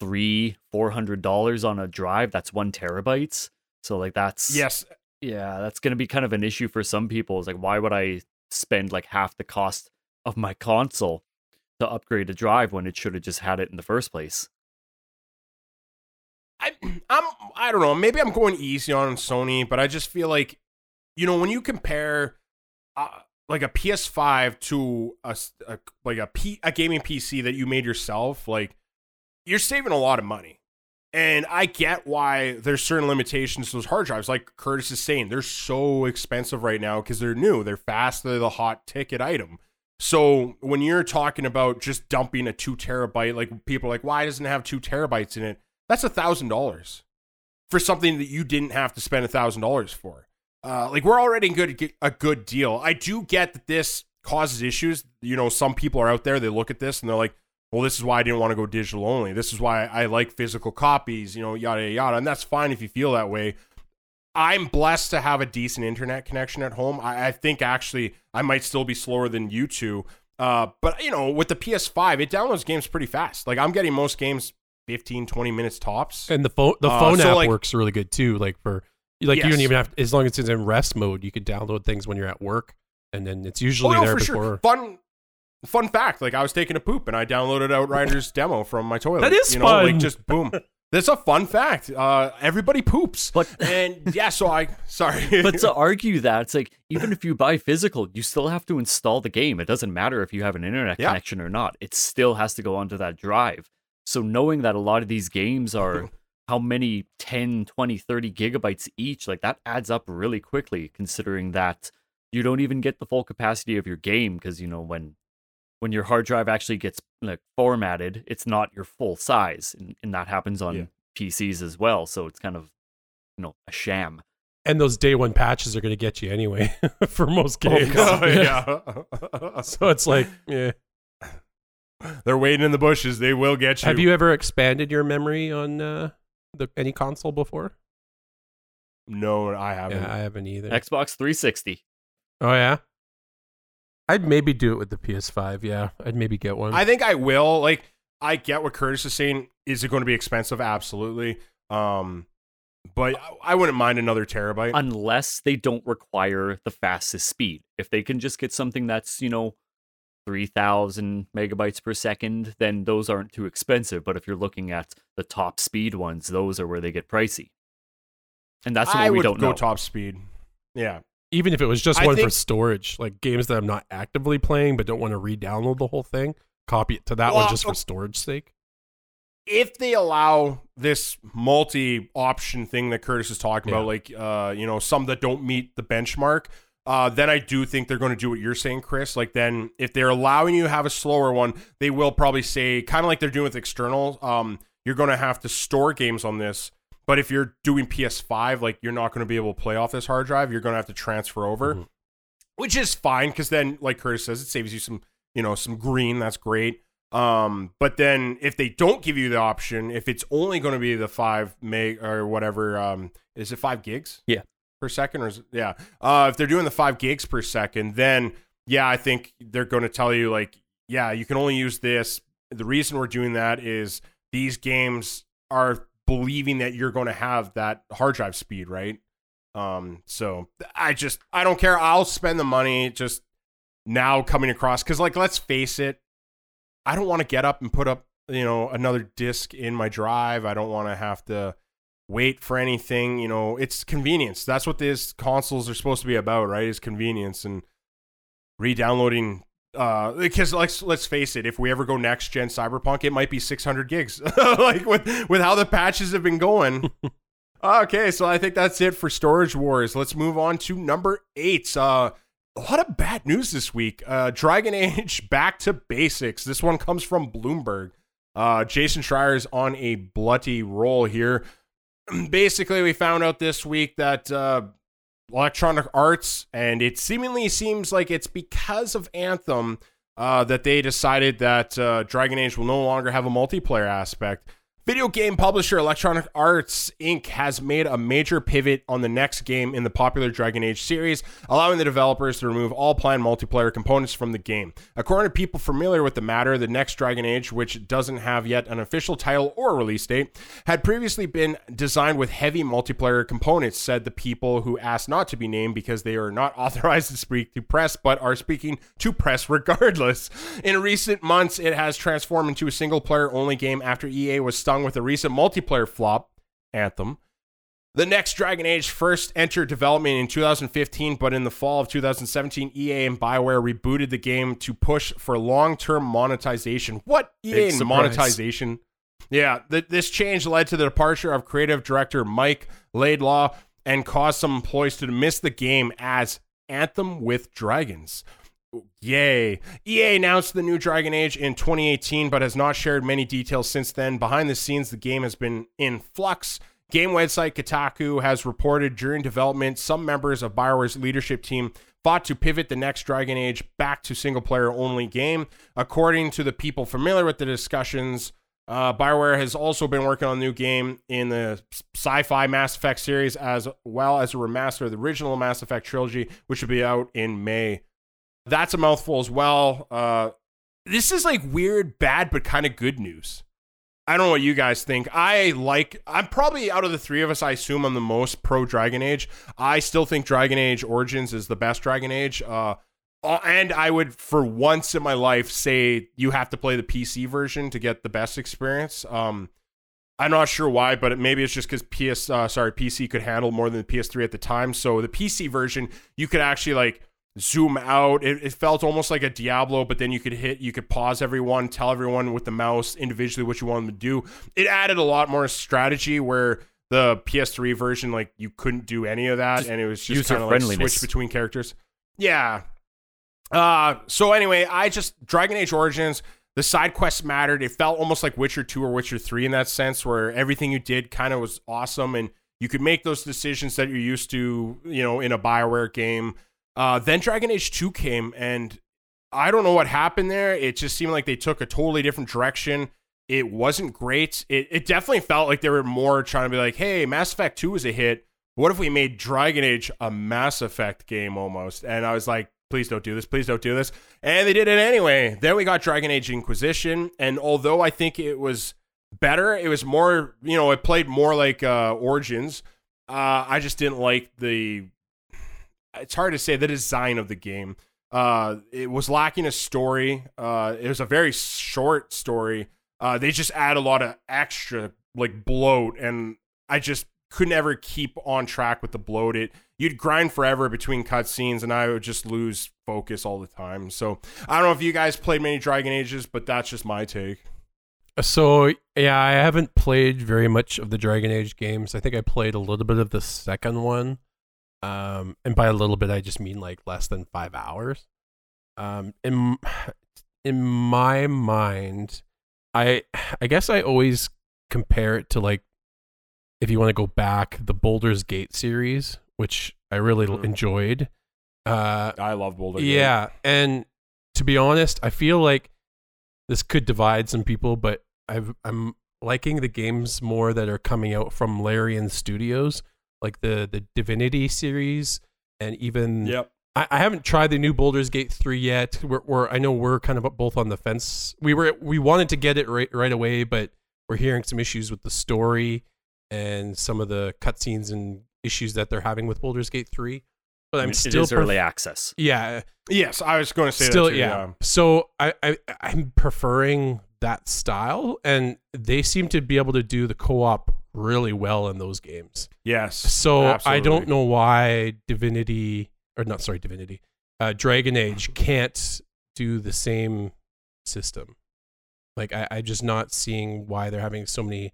three, four hundred dollars on a drive that's one terabytes. So like that's yes, yeah, that's gonna be kind of an issue for some people. Is like, why would I spend like half the cost of my console to upgrade a drive when it should have just had it in the first place. I I'm I don't know, maybe I'm going easy on Sony, but I just feel like you know, when you compare uh, like a PS5 to a, a like a P, a gaming PC that you made yourself, like you're saving a lot of money. And I get why there's certain limitations to those hard drives. Like Curtis is saying, they're so expensive right now because they're new, they're fast, they're the hot ticket item. So when you're talking about just dumping a two terabyte, like people are like, why doesn't it have two terabytes in it? That's a thousand dollars for something that you didn't have to spend a thousand dollars for. Uh, like we're already good a good deal. I do get that this causes issues. You know, some people are out there, they look at this and they're like, well, this is why I didn't want to go digital only. This is why I like physical copies, you know, yada, yada, yada. And that's fine if you feel that way. I'm blessed to have a decent internet connection at home. I, I think actually I might still be slower than you two. Uh, but, you know, with the PS5, it downloads games pretty fast. Like, I'm getting most games 15, 20 minutes tops. And the phone, the uh, phone uh, so app like, works really good too. Like, for, like, yes. you don't even have, as long as it's in rest mode, you could download things when you're at work. And then it's usually oh, no, there before. Sure. Fun, fun fact, like I was taking a poop and I downloaded Outriders demo from my toilet. That is you know, fun. Like just boom. That's a fun fact. Uh, everybody poops. But and yeah, so I sorry. but to argue that it's like even if you buy physical, you still have to install the game. It doesn't matter if you have an internet yeah. connection or not. It still has to go onto that drive. So knowing that a lot of these games are how many 10, 20, 30 gigabytes each, like that adds up really quickly considering that you don't even get the full capacity of your game because you know when when your hard drive actually gets like formatted, it's not your full size, and, and that happens on yeah. PCs as well. So it's kind of you know a sham. And those day one patches are going to get you anyway for most oh, games. Oh, yeah. so it's like, yeah. They're waiting in the bushes. They will get you. Have you ever expanded your memory on uh, the any console before? No, I haven't. Yeah, I haven't either. Xbox 360. oh yeah. I'd maybe do it with the PS5. Yeah, I'd maybe get one. I think I will. Like, I get what Curtis is saying. Is it going to be expensive? Absolutely. Um, but I- I wouldn't mind another terabyte. Unless they don't require the fastest speed. If they can just get something that's, you know, 3000 megabytes per second, then those aren't too expensive. But if you're looking at the top speed ones, those are where they get pricey. And that's what I we would don't go know. top speed. Yeah. Even if it was just I one for storage, like games that I'm not actively playing but don't want to re-download the whole thing, copy it to that one just for storage sake. if they allow this multi-option thing that Curtis is talking Yeah. about, like uh, you know, some that don't meet the benchmark, uh, then I do think they're going to do what you're saying, Chris. Like then, if they're allowing you to have a slower one, they will probably say, kind of like they're doing with external, um, you're going to have to store games on this. But if you're doing PS5, like you're not going to be able to play off this hard drive, you're going to have to transfer over, Mhm. which is fine because then, like Curtis says, it saves you some, you know, some green. That's great. Um, but then if they don't give you the option, if it's only going to be the five meg or whatever, um, is it five gigs? Yeah. Per second, or is yeah? Uh, if they're doing the five gigs per second, then yeah, I think they're going to tell you like, yeah, you can only use this. The reason we're doing that is these games are believing that you're going to have that hard drive speed, right? Um, so I just I don't care. I'll spend the money just now coming across because like let's face it, I don't want to get up and put up you know another disc in my drive. I don't want to have to wait for anything. You know, it's convenience. That's what these consoles are supposed to be about, right? Is convenience and re-downloading. Uh, because let's let's face it, if we ever go next gen Cyberpunk, it might be 600 gigs. like with with how the patches have been going. okay, so I think that's it for Storage Wars. Let's move on to number eight. Uh, a lot of bad news this week. Uh, Dragon Age back to basics. This one comes from Bloomberg. Uh, Jason schreier is on a bloody roll here. Basically, we found out this week that uh, Electronic Arts, and it seemingly seems like it's because of Anthem uh, that they decided that uh, Dragon Age will no longer have a multiplayer aspect. Video game publisher Electronic Arts Inc. has made a major pivot on the next game in the popular Dragon Age series, allowing the developers to remove all planned multiplayer components from the game. According to people familiar with the matter, the next Dragon Age, which doesn't have yet an official title or release date, had previously been designed with heavy multiplayer components, said the people who asked not to be named because they are not authorized to speak to press but are speaking to press regardless. In recent months, it has transformed into a single player only game after EA was stung with a recent multiplayer flop, Anthem. The next Dragon Age first entered development in 2015, but in the fall of 2017, EA and BioWare rebooted the game to push for long term monetization. What? EA Big and surprise. monetization? Yeah, th- this change led to the departure of creative director Mike Laidlaw and caused some employees to miss the game as Anthem with Dragons. Yay. EA announced the new Dragon Age in 2018, but has not shared many details since then. Behind the scenes, the game has been in flux. Game website Kotaku has reported during development, some members of BioWare's leadership team fought to pivot the next Dragon Age back to single player only game. According to the people familiar with the discussions, uh, BioWare has also been working on a new game in the sci fi Mass Effect series, as well as a remaster of the original Mass Effect trilogy, which will be out in May. That's a mouthful as well. Uh, this is like weird, bad, but kind of good news. I don't know what you guys think. I like, I'm probably out of the three of us, I assume I'm the most pro Dragon Age. I still think Dragon Age Origins is the best Dragon Age. Uh, and I would, for once in my life, say you have to play the PC version to get the best experience. Um, I'm not sure why, but it, maybe it's just because PS, uh, sorry, PC could handle more than the PS3 at the time. So the PC version, you could actually like zoom out. It, it felt almost like a Diablo, but then you could hit, you could pause everyone, tell everyone with the mouse individually what you want them to do. It added a lot more strategy where the PS3 version, like you couldn't do any of that, Just and it was just kind of like switch between characters. Yeah. Uh, so anyway, I just Dragon Age Origins. The side quests mattered. It felt almost like Witcher 2 or Witcher 3 in that sense, where everything you did kind of was awesome and you could make those decisions that you're used to, you know, in a Bioware game. Uh, then Dragon Age 2 came, and I don't know what happened there. It just seemed like they took a totally different direction. It wasn't great. It, it definitely felt like they were more trying to be like, hey, Mass Effect 2 was a hit. What if we made Dragon Age a Mass Effect game almost? And I was like, please don't do this. Please don't do this. And they did it anyway. Then we got Dragon Age Inquisition. And although I think it was better, it was more, you know, it played more like uh, Origins. Uh, I just didn't like the. It's hard to say the design of the game. Uh, it was lacking a story. Uh, it was a very short story. Uh, they just add a lot of extra like bloat, and I just could never keep on track with the bloat. It you'd grind forever between cutscenes, and I would just lose focus all the time. So I don't know if you guys played many Dragon Ages, but that's just my take. So yeah, I haven't played very much of the Dragon Age games. I think I played a little bit of the second one. Um, and by a little bit, I just mean like less than five hours. Um, in in my mind, I I guess I always compare it to like if you want to go back the Baldur's Gate series, which I really Mhm. enjoyed. Uh, I love Boulder. Gate. yeah, and to be honest, I feel like this could divide some people, but I've, I'm liking the games more that are coming out from Larian Studios, like the the Divinity series, and even Yep. I, I haven't tried the new Baldur's Gate three yet. We're, we're I know we're kind of both on the fence. We were we wanted to get it right right away, but we're hearing some issues with the story and some of the cutscenes and issues that they're having with Baldur's Gate three. But I'm it still pref- early access. yeah, Yes, I was going to say still that too, yeah. So I, I I'm preferring that style, and they seem to be able to do the co-op really well in those games. Yes. So I don't know why Divinity or not sorry Divinity, uh, Dragon Age can't do the same system. Like I, I'm just not seeing why they're having so many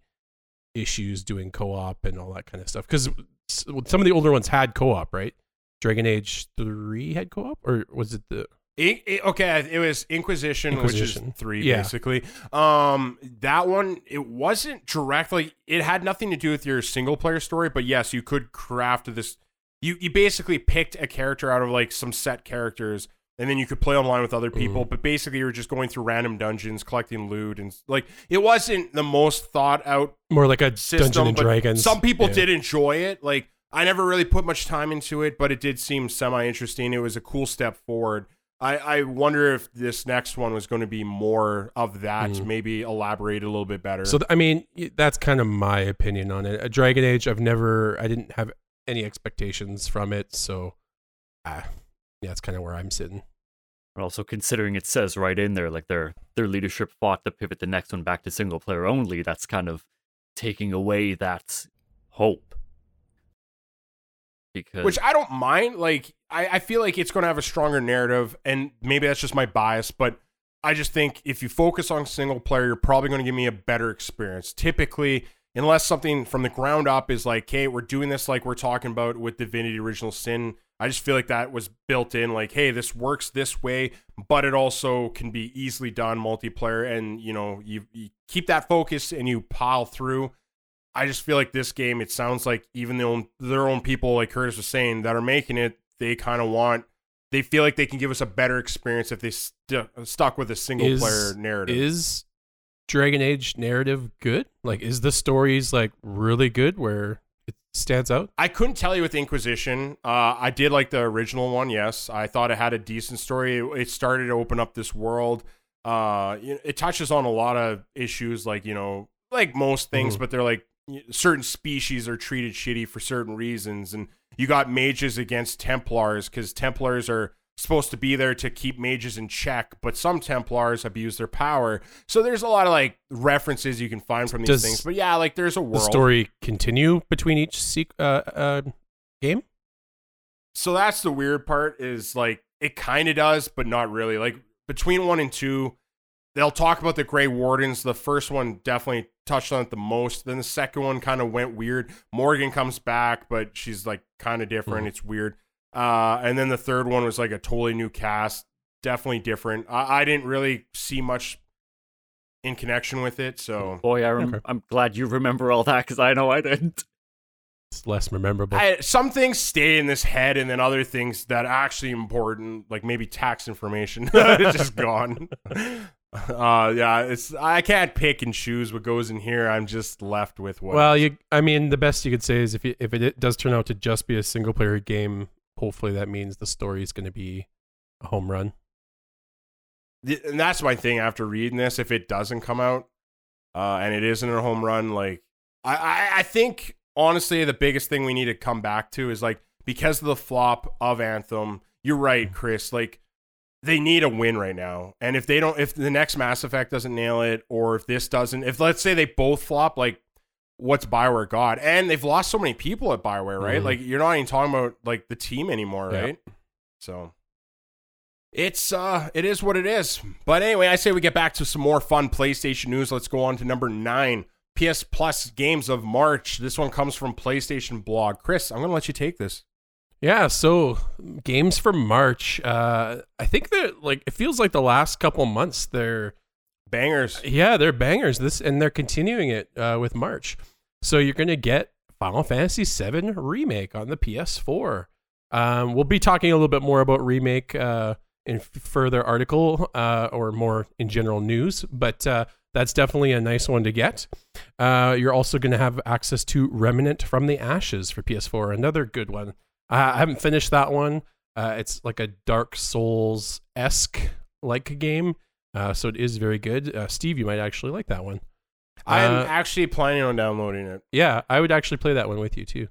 issues doing co-op and all that kind of stuff. Because some of the older ones had co-op, right? Dragon Age three had co-op, or was it the I- I- okay, it was Inquisition, which Inquisition. is three Yeah. basically. Um, that one it wasn't directly. It had nothing to do with your single player story, but yes, you could craft this. You you basically picked a character out of like some set characters, and then you could play online with other people. But basically, you were just going through random dungeons, collecting loot, and like it wasn't the most thought out more like a system. Dungeon and Dragons? Some people Yeah. did enjoy it. Like I never really put much time into it, but it did seem semi interesting. It was a cool step forward. I, I wonder if this next one was going to be more of that, Mm. maybe elaborate a little bit better. So I mean, that's kind of my opinion on it. A Dragon Age, I've never, I didn't have any expectations from it, so ah, yeah, that's kind of where I'm sitting. But also considering it says right in there, like their their leadership fought to pivot the next one back to single player only. That's kind of taking away that hope. Because which I don't mind. Like I, I feel like it's going to have a stronger narrative, and maybe that's just my bias, but I just think if you focus on single player, you're probably going to give me a better experience. Typically, unless something from the ground up is like, hey, we're doing this like we're talking about with Divinity Original Sin. I just feel like that was built in, like, hey, this works this way, but it also can be easily done multiplayer, and you know, you, you keep that focus and you pile through. I just feel like this game, it sounds like even their own, their own people, like Curtis was saying, that are making it, they kind of want, they feel like they can give us a better experience if they stu stuck with a single Is- player narrative. Is Dragon Age narrative good? Like, is the stories like really good where it stands out? I couldn't tell you with Inquisition. Uh, I did like the original one. Yes, I thought it had a decent story. It, it started to open up this world. Uh, it touches on a lot of issues, like you know, like most things, Mhm. but they're like certain species are treated shitty for certain reasons, and you got mages against Templars because Templars are supposed to be there to keep mages in check, but some Templars abuse their power. So there's a lot of like references you can find from these Does things. But yeah, like there's a world. The story continue between each sequ- uh, uh, game? so that's the weird part is like it kind of does but not really like between one and two they'll talk about the gray wardens the first one definitely touched on it the most then the second one kind of went weird Morrigan comes back but she's like kind of different Mhm. it's weird uh and then the third one was like a totally new cast definitely different i, I didn't really see much in connection with it so boy, I rem- Okay. I'm glad you remember all that because I know I didn't. it's less memorable. I, some things stay in this head, and then other things that are actually important, like maybe tax information, is just gone. Uh, yeah, it's I can't pick and choose what goes in here. I'm just left with what. well, you, I mean, the best you could say is if it, if it does turn out to just be a single player game, hopefully that means the story is going to be a home run. And that's my thing after reading this. If it doesn't come out, uh, and it isn't a home run, like I, I, I think honestly, the biggest thing we need to come back to is like because of the flop of Anthem. You're right, Chris. Like they need a win right now, and if they don't, if the next Mass Effect doesn't nail it, or if this doesn't, if let's say they both flop, like what's Bioware got? And they've lost so many people at Bioware, right? Mhm. Like you're not even talking about like the team anymore, right? So it's uh it is what it is. But anyway, I say we get back to some more fun PlayStation news. Let's go on to number nine. PS Plus games of March. This one comes from PlayStation blog. Chris, I'm gonna let you take this. Yeah, so games for March. Uh, I think that like it feels like the last couple months they're Bangers. yeah they're bangers. This and they're continuing it uh, with March. So you're gonna get Final Fantasy VII remake on the PS4. Um, we'll be talking a little bit more about remake uh, in further article uh, or more in general news, but uh, that's definitely a nice one to get. Uh, you're also going to have access to Remnant from the Ashes for PS4, another good one. Uh, I haven't finished that one. Uh, it's like a Dark Souls esque like game, uh, so it is very good. Uh, Steve, you might actually like that one. I'm Uh, actually planning on downloading it. yeah, I would actually play that one with you too.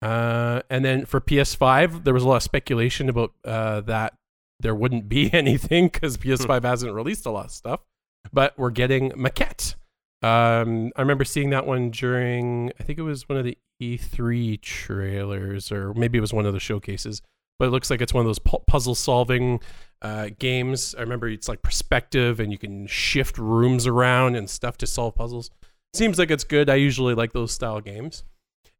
Uh, and then for PS5, there was a lot of speculation about uh, that there wouldn't be anything because PS5 hasn't released a lot of stuff. But we're getting Maquette. Um, I remember seeing that one during, I think it was one of the E3 trailers, or maybe it was one of the showcases. But it looks like it's one of those pu- puzzle solving uh, games. I remember it's like perspective and you can shift rooms around and stuff to solve puzzles. Seems like it's good. I usually like those style games.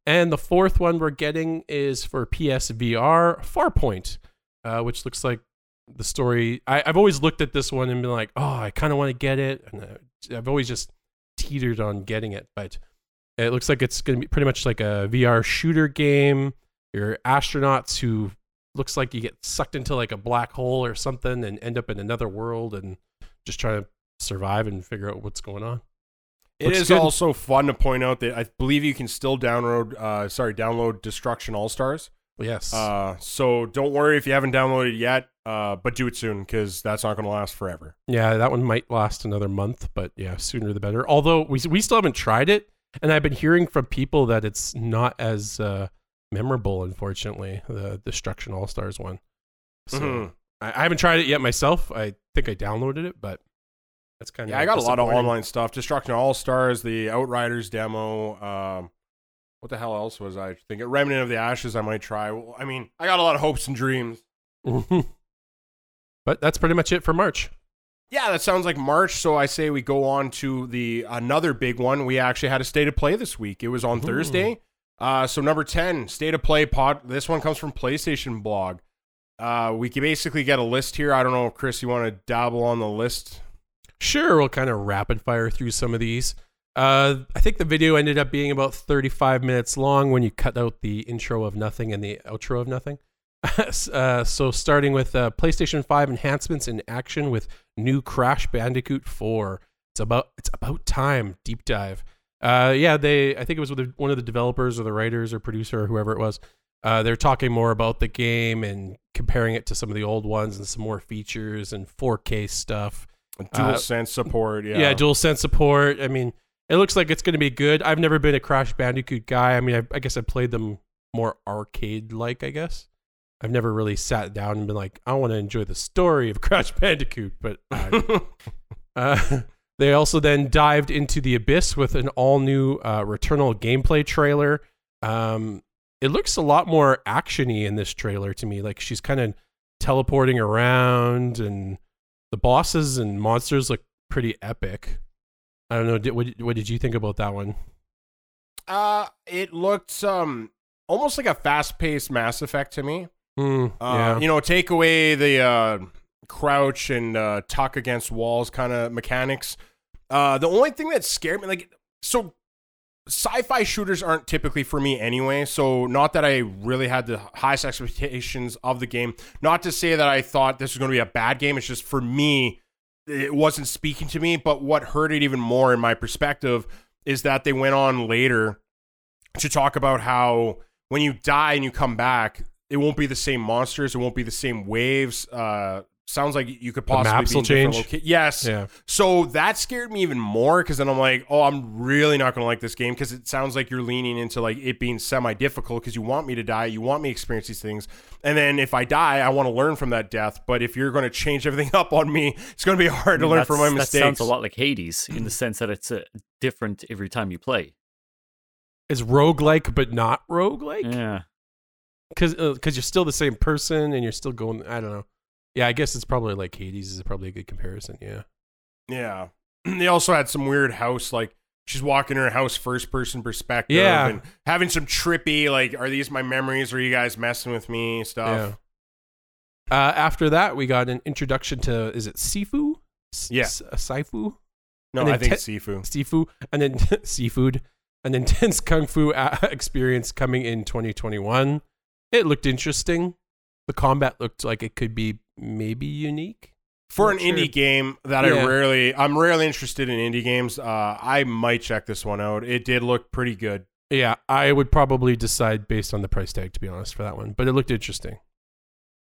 And the fourth one we're getting is for PSVR Farpoint, uh, which looks like the story. I, I've always looked at this one and been like, oh, I kind of want to get it. And I've always just teetered on getting it. But it looks like it's going to be pretty much like a VR shooter game. You're astronauts who looks like you get sucked into like a black hole or something and end up in another world and just try to survive and figure out what's going on. It Looks is good. also fun to point out that I believe you can still download uh sorry, download Destruction All Stars. Yes. Uh so don't worry if you haven't downloaded yet, uh but do it soon because that's not gonna last forever. Yeah, that one might last another month, but yeah, sooner the better. Although we we still haven't tried it, and I've been hearing from people that it's not as uh, memorable. Unfortunately, the Destruction All Stars one. So Mhm. I, I haven't tried it yet myself. I think I downloaded it, but that's kind of Yeah, I got a lot of online stuff. Destruction All Stars, the Outriders demo. Um, what the hell else was I thinking? Remnant of the Ashes. I might try. Well, I mean, I got a lot of hopes and dreams. but that's pretty much it for March. Yeah, that sounds like March. So I say we go on to the another big one. We actually had a state of play this week. It was on Ooh. Thursday. Uh, so number ten, state of play pod. This one comes from PlayStation blog. Uh, we can basically get a list here. I don't know, Chris, you want to dabble on the list? Sure, we'll kind of rapid fire through some of these. Uh, I think the video ended up being about 35 minutes long when you cut out the intro of nothing and the outro of nothing. uh, so, starting with uh, PlayStation 5 enhancements in action with new Crash Bandicoot 4. It's about it's about time. Deep dive. Uh, yeah, they. I think it was with one of the developers or the writers or producer or whoever it was. Uh, they're talking more about the game and comparing it to some of the old ones and some more features and 4K stuff. Dual Uh, sense support. Yeah. Yeah, dual sense support. I mean, it looks like it's going to be good. I've never been a Crash Bandicoot guy. I mean, I, I guess I played them more arcade like, I guess. I've never really sat down and been like, I want to enjoy the story of Crash Bandicoot. But uh, uh, they also then dived into the abyss with an all new uh, Returnal gameplay trailer. Um, it looks a lot more actiony in this trailer to me. Like she's kind of teleporting around, and the bosses and monsters look pretty epic. I don't know. Did, what, what did you think about that one? Uh, it looked um almost like a fast-paced Mass Effect to me. Hmm, Uh, yeah. You know, take away the uh, crouch and uh, tuck against walls kind of mechanics. Uh, the only thing that scared me, like, so sci-fi shooters aren't typically for me anyway. So not that I really had the highest expectations of the game. Not to say that I thought this was going to be a bad game. It's just for me, it wasn't speaking to me. But what hurt it even more in my perspective is that they went on later to talk about how when you die and you come back, it won't be the same monsters. It won't be the same waves. Uh, sounds like you could possibly maps be will in change? loca- yes. Yeah. So that scared me even more because then I'm like, oh, I'm really not going to like this game because it sounds like you're leaning into like it being semi difficult because you want me to die, you want me to experience these things, and then if I die, I want to learn from that death. But if you're going to change everything up on me, it's going to be hard to learn from my mistakes. That mistakes. sounds a lot like Hades in the sense that it's uh, different every time you play. Is roguelike but not roguelike? Yeah. Because because you're still the same person and you're still going. I don't know. Yeah, I guess it's probably like Hades is probably a good comparison. Yeah. Yeah. They also had some weird house like she's walking in her house first person perspective Yeah. and having some trippy like are these my memories or are you guys messing with me stuff. Yeah. Uh, after that, we got an introduction to is it Sifu? S- Yeah. S- uh, No, I think te- Sifu. Sifu, and then seafood, an intense kung fu uh, experience coming in 2021. It looked interesting. The combat looked like it could be maybe unique. For an sure. indie game that I rarely, I'm rarely interested in indie games. Uh I might check this one out. It did look pretty good. Yeah, I would probably decide based on the price tag, to be honest, for that one. But it looked interesting.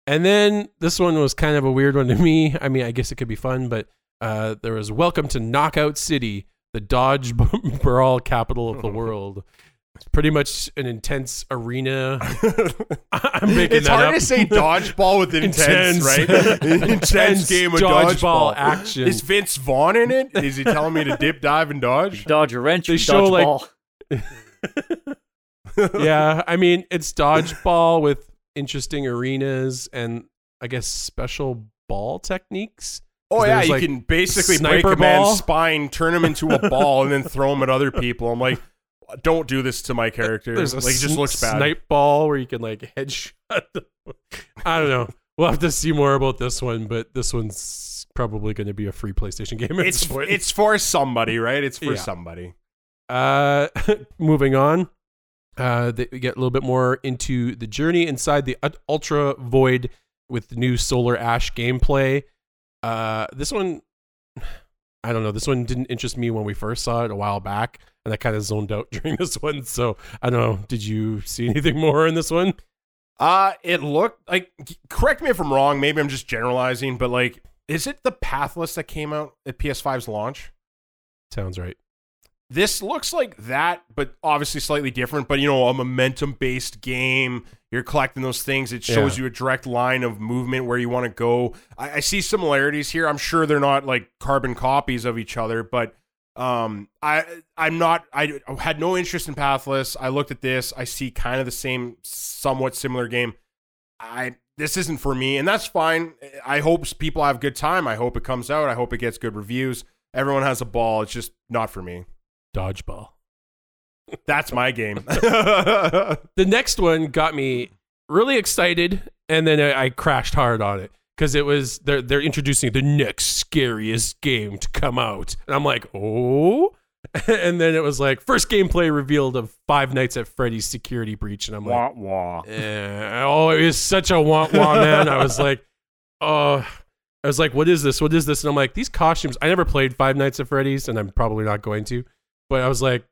And then this one was kind of a weird one to me. I mean, I guess it could be fun, but uh, there was Welcome to Knockout City, the dodge brawl capital of the world. It's pretty much an intense arena. I'm making it's that hard up. to say dodgeball with intense, Intense. right? intense game of dodgeball. action. Is Vince Vaughn in it? Is he telling me to dip, dive, and dodge? Dodge a wrench, They show, dodge like- yeah, I mean it's dodgeball with interesting arenas and I guess special ball techniques. Oh yeah, you like, can basically break sniper a man's spine, turn him into a ball, and then throw him at other people. I'm like, don't do this to my character. There's a like, it just looks bad. snipe ball where you can like headshot. them. I don't know. We'll have to see more about this one, but this one's probably going to be a free PlayStation game. It's it's for somebody, right? It's for Yeah. somebody. Uh, moving on. Uh, they, we get a little bit more into the journey inside the Ultra Void with the new Solar Ash gameplay. Uh, this one, I don't know. This one didn't interest me when we first saw it a while back, and I kind of zoned out during this one. So I don't know. Did you see anything more in this one? Uh, it looked like. Correct me if I'm wrong. Maybe I'm just generalizing, but like, is it the Pathless that came out at PS5's launch? Sounds right. This looks like that, but obviously slightly different. But you know, a momentum based game. You're collecting those things. It shows Yeah. you a direct line of movement where you want to go. I, I see similarities here. I'm sure they're not like carbon copies of each other, but um, I I'm not. I had no interest in Pathless. I looked at this. I see kind of the same, somewhat similar game. I this isn't for me, and that's fine. I hope people have a good time. I hope it comes out. I hope it gets good reviews. Everyone has a ball. It's just not for me. Dodgeball. That's my game. the next one got me really excited, and then I, I crashed hard on it because it was they're they're introducing the next scariest game to come out, and I'm like, oh. And then it was like first gameplay revealed of Five Nights at Freddy's Security Breach, and I'm like, Wah wah. eh, oh, it was such a wah wah man. I was like, oh, I was like, what is this? What is this? And I'm like, these costumes. I never played Five Nights at Freddy's, and I'm probably not going to. But I was like,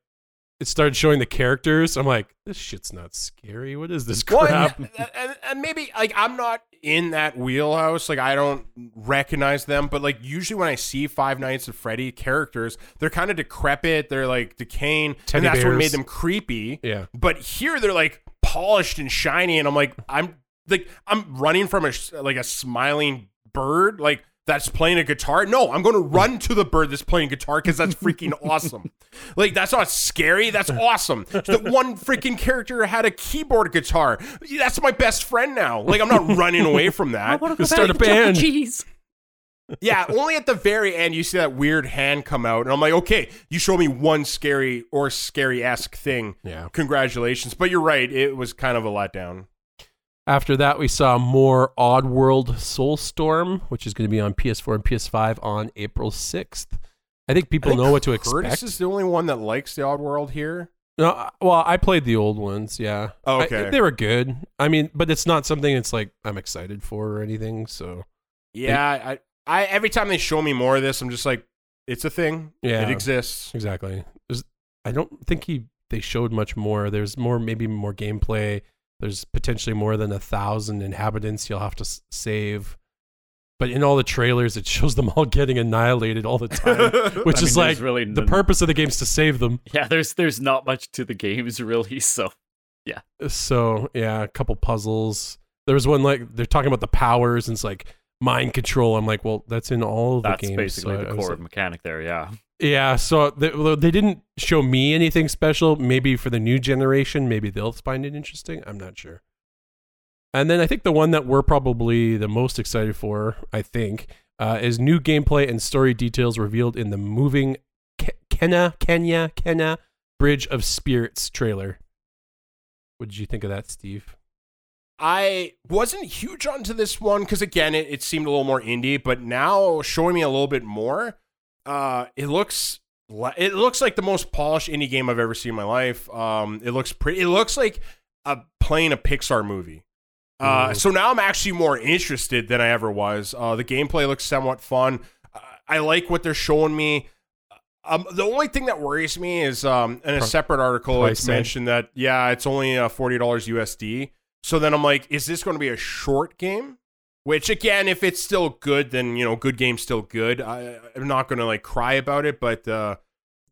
it started showing the characters. I'm like, this shit's not scary. What is this Well, crap? and, and, and maybe like I'm not in that wheelhouse. Like I don't recognize them, but like usually when I see Five Nights at Freddy characters, they're kind of decrepit. They're like decaying, Teddy and that's what made them creepy. yeah, But here they're like polished and shiny, and I'm like, I'm like I'm running from a like a smiling bird, like that's playing a guitar. No, I'm going to run to the bird that's playing guitar because that's freaking awesome. Like that's not scary. That's awesome. The one freaking character had a keyboard guitar. That's my best friend now. Like I'm not running away from that. wanna start a band. Jeez. Yeah, only at the very end you see that weird hand come out, and I'm like, okay, you show me one scary or scary esque thing. yeah. Congratulations. But you're right, it was kind of a letdown. After that, we saw more Oddworld Soulstorm, which is going to be on PS4 and PS5 on April 6th. I think people I think know what to Curtis expect. is the only one that likes the Odd World here. No, uh, well, I played the old ones. Yeah. Oh, I- okay. they were good. I mean, but it's not something it's like I'm excited for or anything. So Yeah, I, I every time they show me more of this, I'm just like, it's a thing. Yeah. it exists. exactly. There's, I don't think he they showed much more. There's more, maybe more gameplay. There's potentially more than a thousand inhabitants you'll have to s- save. But in all the trailers, it shows them all getting annihilated all the time, which I is mean, like there's really the none- purpose of the game's to save them. Yeah, there's there's not much to the games really, so yeah. So yeah, a couple puzzles. There was one like they're talking about the powers and it's like mind control. I'm like, well, that's in all of the that's games. basically so the was core like- mechanic there. Yeah, yeah, so they, they didn't show me anything special. Maybe for the new generation, maybe they'll find it interesting. I'm not sure. And then I think the one that we're probably the most excited for, I think, uh, is new gameplay and story details revealed in the moving Ke- Kena Kenya Kena Bridge of Spirits trailer. What did you think of that, Steve? I wasn't huge onto this one because again, it, it seemed a little more indie, but now showing me a little bit more, uh, it looks it looks like the most polished indie game I've ever seen in my life. Um, it looks pretty. It looks like a playing a Pixar movie. Uh, Mhm. so now I'm actually more interested than I ever was. Uh, the gameplay looks somewhat fun. Uh, I like what they're showing me. Um, the only thing that worries me is um, in a separate article, price it's mentioned that yeah, it's only uh, forty dollars USD. So then I'm like, is this going to be a short game? Which again, if it's still good, then you know, good game's still good. I, I'm not going to like cry about it, but uh,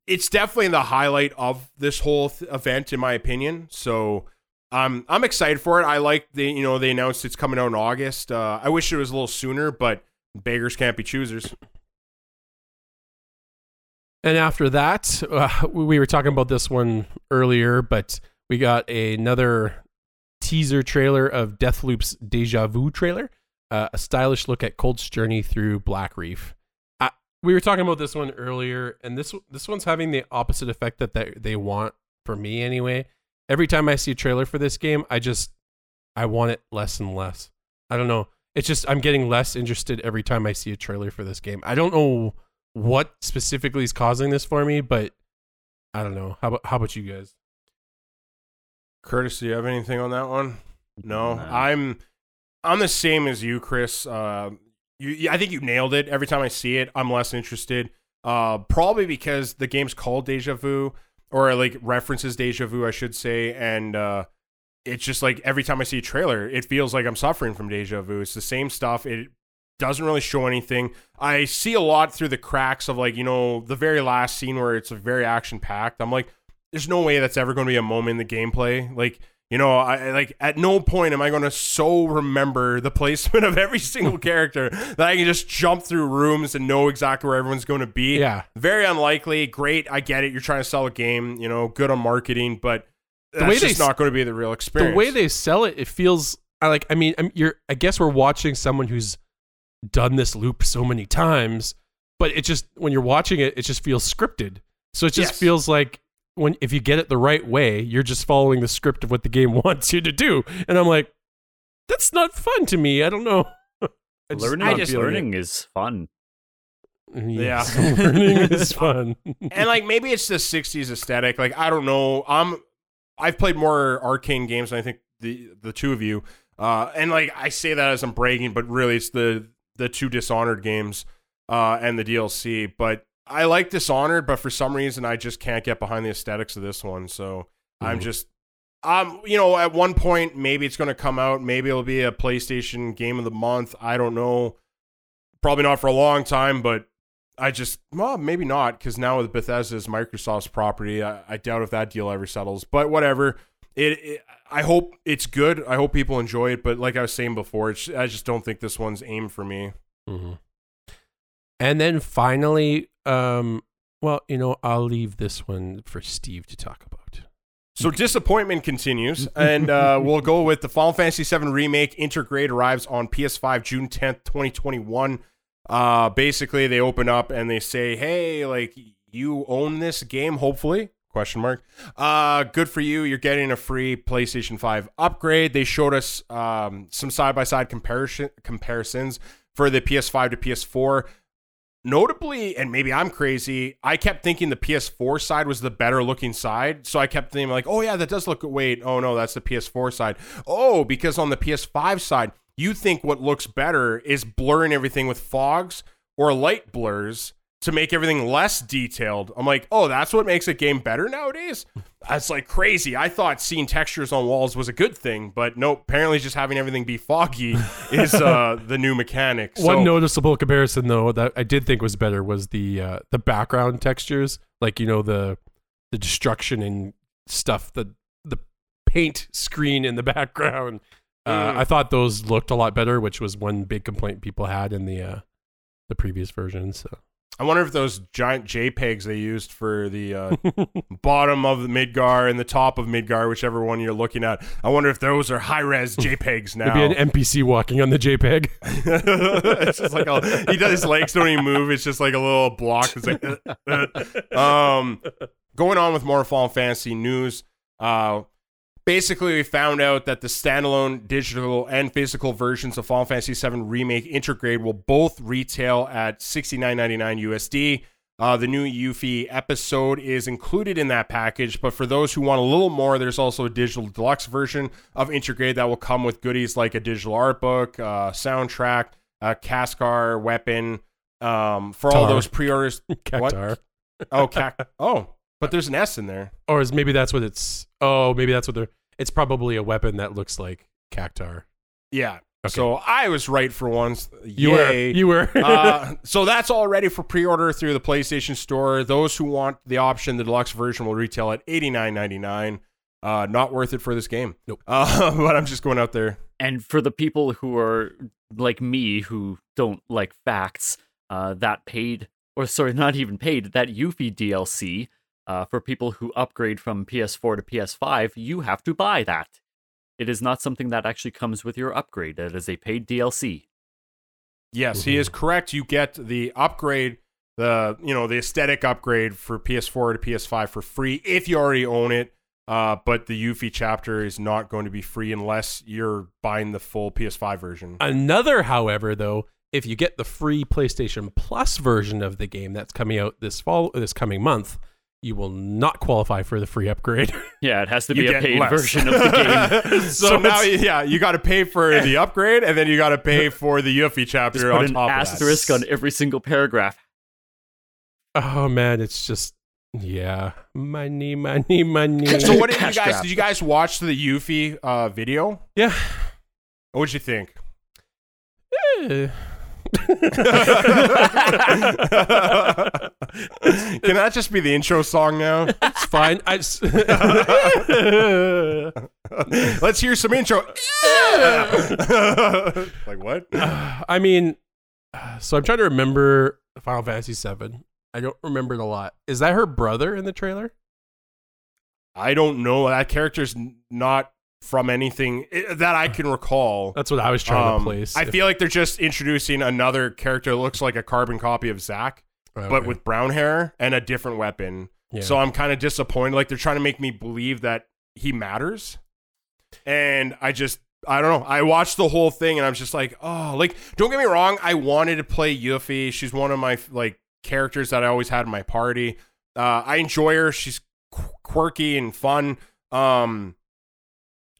it's definitely the highlight of this whole th- event, in my opinion. So um, I'm excited for it. I like the you know they announced it's coming out in August. Uh, I wish it was a little sooner, but beggars can't be choosers. And after that, uh, we were talking about this one earlier, but we got another teaser trailer of Deathloop's Deja Vu trailer, uh, a stylish look at Colt's journey through Black Reef. Uh, we were talking about this one earlier, and this this one's having the opposite effect that they, they want for me anyway. Every time I see a trailer for this game, I just I want it less and less. I don't know. It's just I'm getting less interested every time I see a trailer for this game. I don't know what specifically is causing this for me, but I don't know. How about how about you guys? Curtis, do you have anything on that one? No, No. I'm I'm the same as you, Chris. Uh, you, I think you nailed it. Every time I see it, I'm less interested. Uh, probably because the game's called Deja Vu, or like references Deja Vu, I should say, and uh, it's just like every time I see a trailer, it feels like I'm suffering from Deja Vu. It's the same stuff. It doesn't really show anything. I see a lot through the cracks of like you know the very last scene where it's very action packed. I'm like, there's no way that's ever going to be a moment in the gameplay. Like, you know, I like at no point am I going to so remember the placement of every single character that I can just jump through rooms and know exactly where everyone's going to be. Yeah, Very unlikely. Great, I get it. You're trying to sell a game. You know, good on marketing, but that's way they just s- not going to be the real experience. the way they sell it, it feels I like. I mean, I'm, you're. I guess we're watching someone who's done this loop so many times, but it just when you're watching it, it just feels scripted. So it just Yes. feels like when if you get it the right way, you're just following the script of what the game wants you to do. And I'm like, that's not fun to me. I don't know. I just- learning, I just- learning is fun. Yeah. learning is fun. and like maybe it's the 60s aesthetic like i don't know i'm i've played more arcane games than i think the the two of you uh and like i say that as i'm bragging but really it's the the two dishonored games uh and the dlc but i like dishonored but for some reason i just can't get behind the aesthetics of this one so i'm Mhm. just um you know at one point maybe it's going to come out maybe it'll be a playstation game of the month i don't know probably not for a long time but I just well maybe not because now with Bethesda's Microsoft's property, I, I doubt if that deal ever settles. But whatever. It, it I hope it's good. I hope people enjoy it. But like I was saying before, it's, I just don't think this one's aimed for me. Mhm. And then finally, um, well, you know, I'll leave this one for Steve to talk about. So disappointment continues, and uh, we'll go with the Final Fantasy VII remake. Intergrade arrives on PS5 June tenth, twenty twenty one. Uh, basically, they open up and they say, "Hey, like you own this game, hopefully." Question mark. Uh, good for you. You're getting a free PlayStation 5 upgrade. They showed us um, some side by side comparison comparisons for the PS5 to PS4. Notably, and maybe I'm crazy, I kept thinking the PS4 side was the better looking side. So I kept thinking like, oh yeah, that does look wait, oh no, that's the PS4 side. Oh, because on the PS5 side, you think what looks better is blurring everything with fogs or light blurs to make everything less detailed. I'm like, oh, that's what makes a game better nowadays. That's like crazy. I thought seeing textures on walls was a good thing, but nope. Apparently, just having everything be foggy is uh, the new mechanic. So, One noticeable comparison, though, that I did think was better was the uh, the background textures, like you know the the destruction and stuff, the the paint screen in the background. Uh, mm. I thought those looked a lot better, which was one big complaint people had in the uh, the previous version. So I wonder if those giant JPEGs they used for the uh, bottom of the Midgar and the top of Midgar, whichever one you're looking at, I wonder if those are high res JPEGs now. Maybe an NPC walking on the JPEG. it's just like a, he does his legs don't even move. It's just like a little block. It's like, um, going on with more Final Fantasy news. Uh, basically we found out that the standalone digital and physical versions of Final Fantasy VII Remake Intergrade will both retail at $69.99 USD. Uh, the new Yuffie episode is included in that package, but for those who want a little more, there's also a digital deluxe version of Intergrade that will come with goodies like a digital art book, uh, soundtrack, a Cascar weapon. Um, for Tar. all those pre-orders, Cactuar. Oh, cac- oh, but there's an S in there. Or is maybe that's what it's? Oh, maybe that's what they're. It's probably a weapon that looks like Cactuar. Yeah. Okay. So I was right for once. You Yay. were. You were. uh, so that's all ready for pre-order through the PlayStation Store. Those who want the option, the deluxe version will retail at eighty nine ninety nine. Uh, not worth it for this game. Nope. Uh, but I'm just going out there. And for the people who are like me, who don't like facts, uh, that paid, or sorry, not even paid, that Yuffie DLC uh, for people who upgrade from PS4 to PS5, you have to buy that. It is not something that actually comes with your upgrade. It is a paid DLC. Yes, mm-hmm. he is correct. You get the upgrade, the you know the aesthetic upgrade for PS4 to PS5 for free if you already own it. Uh, but the Yuffie chapter is not going to be free unless you're buying the full PS5 version. Another, however, though, if you get the free PlayStation Plus version of the game that's coming out this fall, this coming month, you will not qualify for the free upgrade. Yeah, it has to be a paid less. version of the game. so, so now, yeah, you got to pay for the upgrade, and then you got to pay for the Yuffie chapter just put on an top asterisk on every single paragraph. Oh man, it's just yeah, money, money, money. So what did you guys? Did you guys watch the Yuffie uh, video? Yeah. What did you think? Yeah. Can that just be the intro song now? It's fine. I Let's hear some intro. like what? I mean, so I'm trying to remember Final Fantasy VII. I don't remember it a lot. Is that her brother in the trailer? I don't know. That character's not from anything eh, that I can recall. That's what I was trying um, to place. I if, feel like they're just introducing another character that looks like a carbon copy of Zack, okay. but with brown hair and a different weapon. Yeah. So I'm kind of disappointed. Like they're trying to make me believe that he matters. And I just I don't know. I watched the whole thing and I was just like, oh, like don't get me wrong, I wanted to play Yuffie. She's one of my like characters that I always had in my party. Uh, I enjoy her. She's qu- quirky and fun. Um,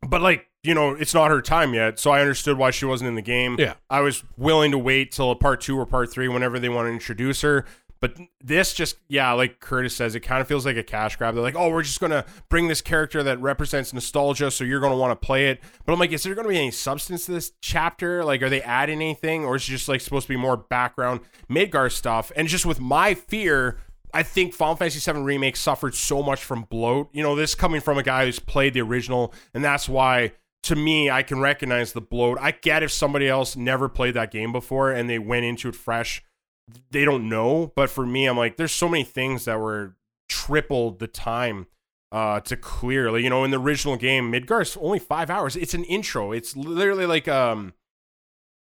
but like you know, it's not her time yet, so I understood why she wasn't in the game. Yeah, I was willing to wait till a part two or part three, whenever they want to introduce her. But this just, yeah, like Curtis says, it kind of feels like a cash grab. They're like, oh, we're just going to bring this character that represents nostalgia, so you're going to want to play it. But I'm like, is there going to be any substance to this chapter? Like, are they adding anything? Or is it just like supposed to be more background Midgar stuff? And just with my fear I think Final Fantasy VII Remake suffered so much from bloat. You know, this coming from a guy who's played the original, and that's why, to me, I can recognize the bloat. I get if somebody else never played that game before and they went into it fresh, they don't know. But for me, I'm like, there's so many things that were tripled the time uh, to clear. Like, you know, in the original game, Midgar's only five hours. It's an intro. It's literally like um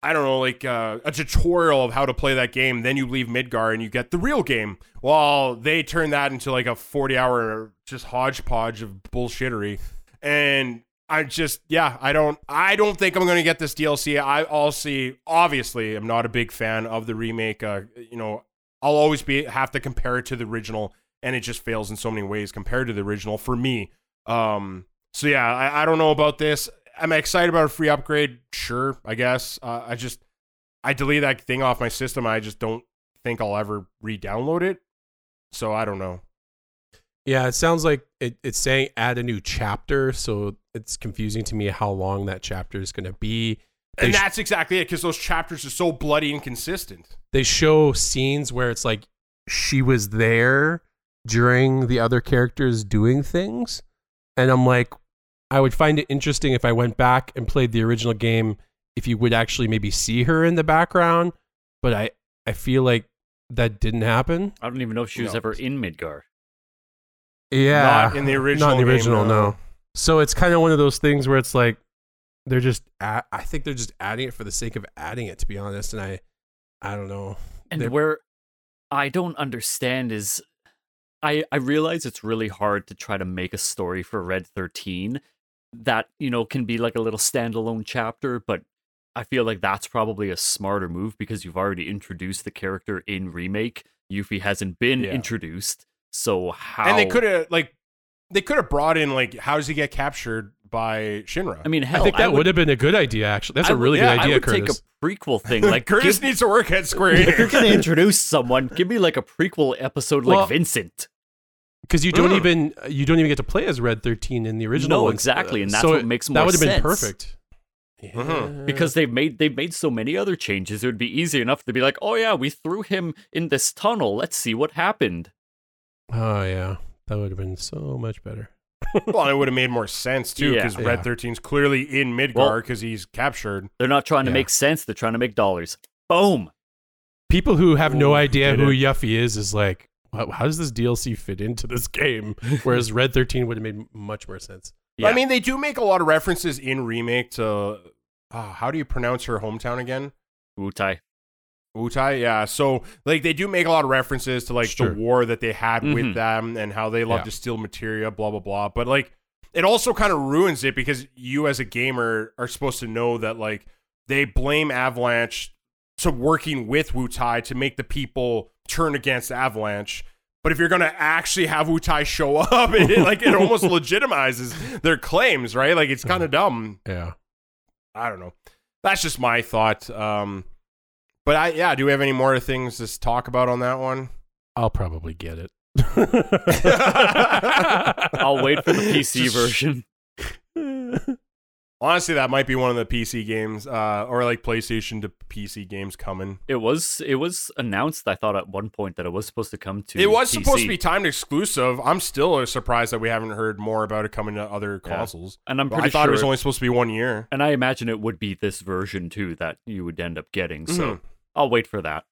I don't know, like uh, a tutorial of how to play that game. Then you leave Midgar and you get the real game. Well, they turn that into like a 40 hour just hodgepodge of bullshittery. And I just, yeah, I don't, I don't think I'm going to get this DLC. I also, obviously, I'm not a big fan of the remake. Uh, you know, I'll always be have to compare it to the original, and it just fails in so many ways compared to the original for me. Um, so yeah, I, I don't know about this. Am I excited about a free upgrade? Sure, I guess. Uh, I just I delete that thing off my system. I just don't think I'll ever re-download it. So I don't know. Yeah, it sounds like it, it's saying add a new chapter, so it's confusing to me how long that chapter is going to be. They and that's sh- exactly it because those chapters are so bloody inconsistent. They show scenes where it's like she was there during the other characters doing things, and I'm like, I would find it interesting if I went back and played the original game if you would actually maybe see her in the background, but I I feel like that didn't happen. I don't even know if she was no. ever in Midgar. Yeah, not in the original. Not in the original, game, no. no. So it's kind of one of those things where it's like they're just. At, I think they're just adding it for the sake of adding it, to be honest. And I, I don't know. And they're, where I don't understand is, I I realize it's really hard to try to make a story for Red Thirteen that you know can be like a little standalone chapter, but I feel like that's probably a smarter move because you've already introduced the character in remake. Yuffie hasn't been yeah. introduced, so how? And they could have like they could have brought in like how does he get captured by Shinra? I mean, hell, I think that I would, would, have been a good idea. Actually, that's I a really yeah, good idea. I would Curtis. take a prequel thing. Like Curtis give, needs to work at Square. if you're gonna introduce someone, give me like a prequel episode like Vincent. Because you don't mm. even you don't even get to play as Red Thirteen in the original. No, ones. exactly, and that's so what makes more sense. that would have been perfect. Yeah. Mm-hmm. Because they've made they've made so many other changes, it would be easy enough to be like, oh yeah, we threw him in this tunnel. Let's see what happened. Oh yeah, that would have been so much better. well, it would have made more sense too, because yeah. Red yeah. 13's clearly in Midgar because well, he's captured. They're not trying to yeah. make sense; they're trying to make dollars. Boom. People who have Ooh, no idea who Yuffie is is like, how does this DLC fit into this game? Whereas Red 13 would have made much more sense. Yeah. I mean, they do make a lot of references in remake to uh, how do you pronounce her hometown again? Wutai. Wutai, yeah. So like they do make a lot of references to like sure. the war that they had mm-hmm. with them and how they love yeah. to steal materia, blah blah blah. But like it also kind of ruins it because you as a gamer are supposed to know that like they blame Avalanche to working with Wutai to make the people turn against Avalanche but if you're gonna actually have Wutai show up, it, like it almost legitimizes their claims, right? Like it's kind of dumb. Yeah. I don't know. That's just my thought. Um, but I yeah. Do we have any more things to talk about on that one? I'll probably get it. I'll wait for the PC just, version. Honestly, that might be one of the PC games, uh, or like PlayStation to PC games coming. It was it was announced. I thought at one point that it was supposed to come to. It was PC. supposed to be timed exclusive. I'm still surprised that we haven't heard more about it coming to other yeah. consoles. And I'm pretty I thought sure it was only supposed to be one year. And I imagine it would be this version too that you would end up getting. So mm-hmm. I'll wait for that.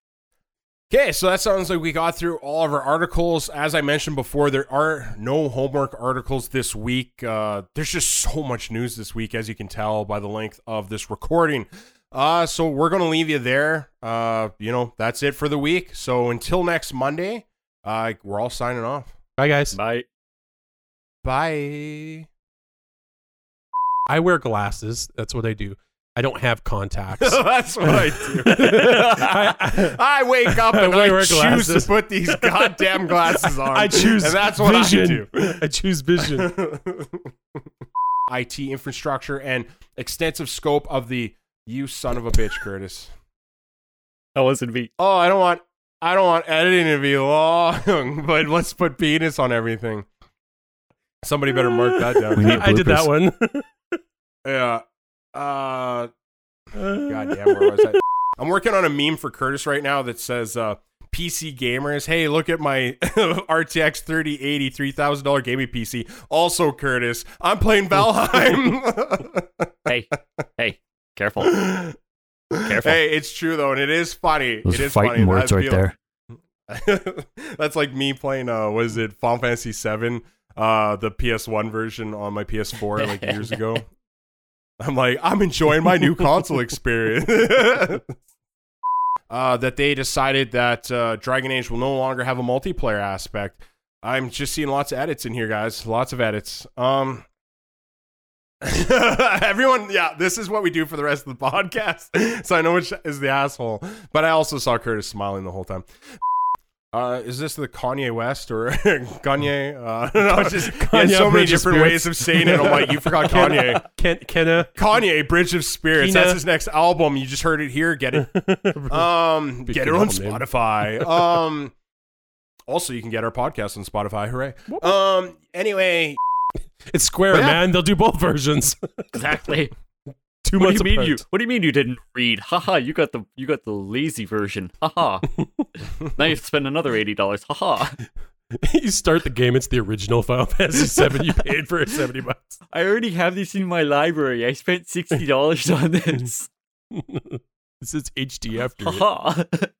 Okay, so that sounds like we got through all of our articles. As I mentioned before, there are no homework articles this week. Uh, there's just so much news this week, as you can tell by the length of this recording. Uh, so we're going to leave you there. Uh, you know, that's it for the week. So until next Monday, uh, we're all signing off. Bye, guys. Bye. Bye. I wear glasses. That's what I do. I don't have contacts. That's what I do. I, I, wake up and I, I choose glasses. to put these goddamn glasses on. I choose and that's what vision. I do. I choose vision. IT infrastructure and extensive scope of the you son of a bitch, Curtis. That wasn't me. Oh, I don't want I don't want editing to be long, but let's put penis on everything. Somebody better mark that down. I did that one. yeah. Uh, God damn, where was I? I'm working on a meme for Curtis right now that says, uh, PC gamers, hey, look at my RTX 3080 $3,000 gaming PC. Also, Curtis, I'm playing Valheim. hey, hey, careful. Careful. Hey, it's true though, and it is funny. Those it is fighting funny. words right there. That's like me playing uh was it Final Fantasy 7 uh the PS1 version on my PS4 like years ago. I'm like, I'm enjoying my new console experience. uh, that they decided that uh, Dragon Age will no longer have a multiplayer aspect. I'm just seeing lots of edits in here, guys. Lots of edits. Um, everyone, yeah, this is what we do for the rest of the podcast. so I know which is the asshole, but I also saw Curtis smiling the whole time. Uh, is this the Kanye West or Kanye? Uh, no, it's just Kanye has so many Bridge of different Spirits. ways of saying it. I'm like, you forgot Kanye. Ken, Kenna. Kanye, Bridge of Spirits. Kina. That's his next album. You just heard it here. Get it. Um, get it on album. Spotify. Um, also you can get our podcast on Spotify. Hooray! Um, anyway, It's Square, Yeah. man. They'll do both versions. Exactly. Two what do months you mean you? What do you mean you didn't read? Haha, you got the you got the lazy version. Haha. now you have to spend another eighty dollars. Haha. you start the game, it's the original Final Fantasy 7 you paid for it 70 bucks. I already have this in my library. I spent sixty dollars on this. this is HD after.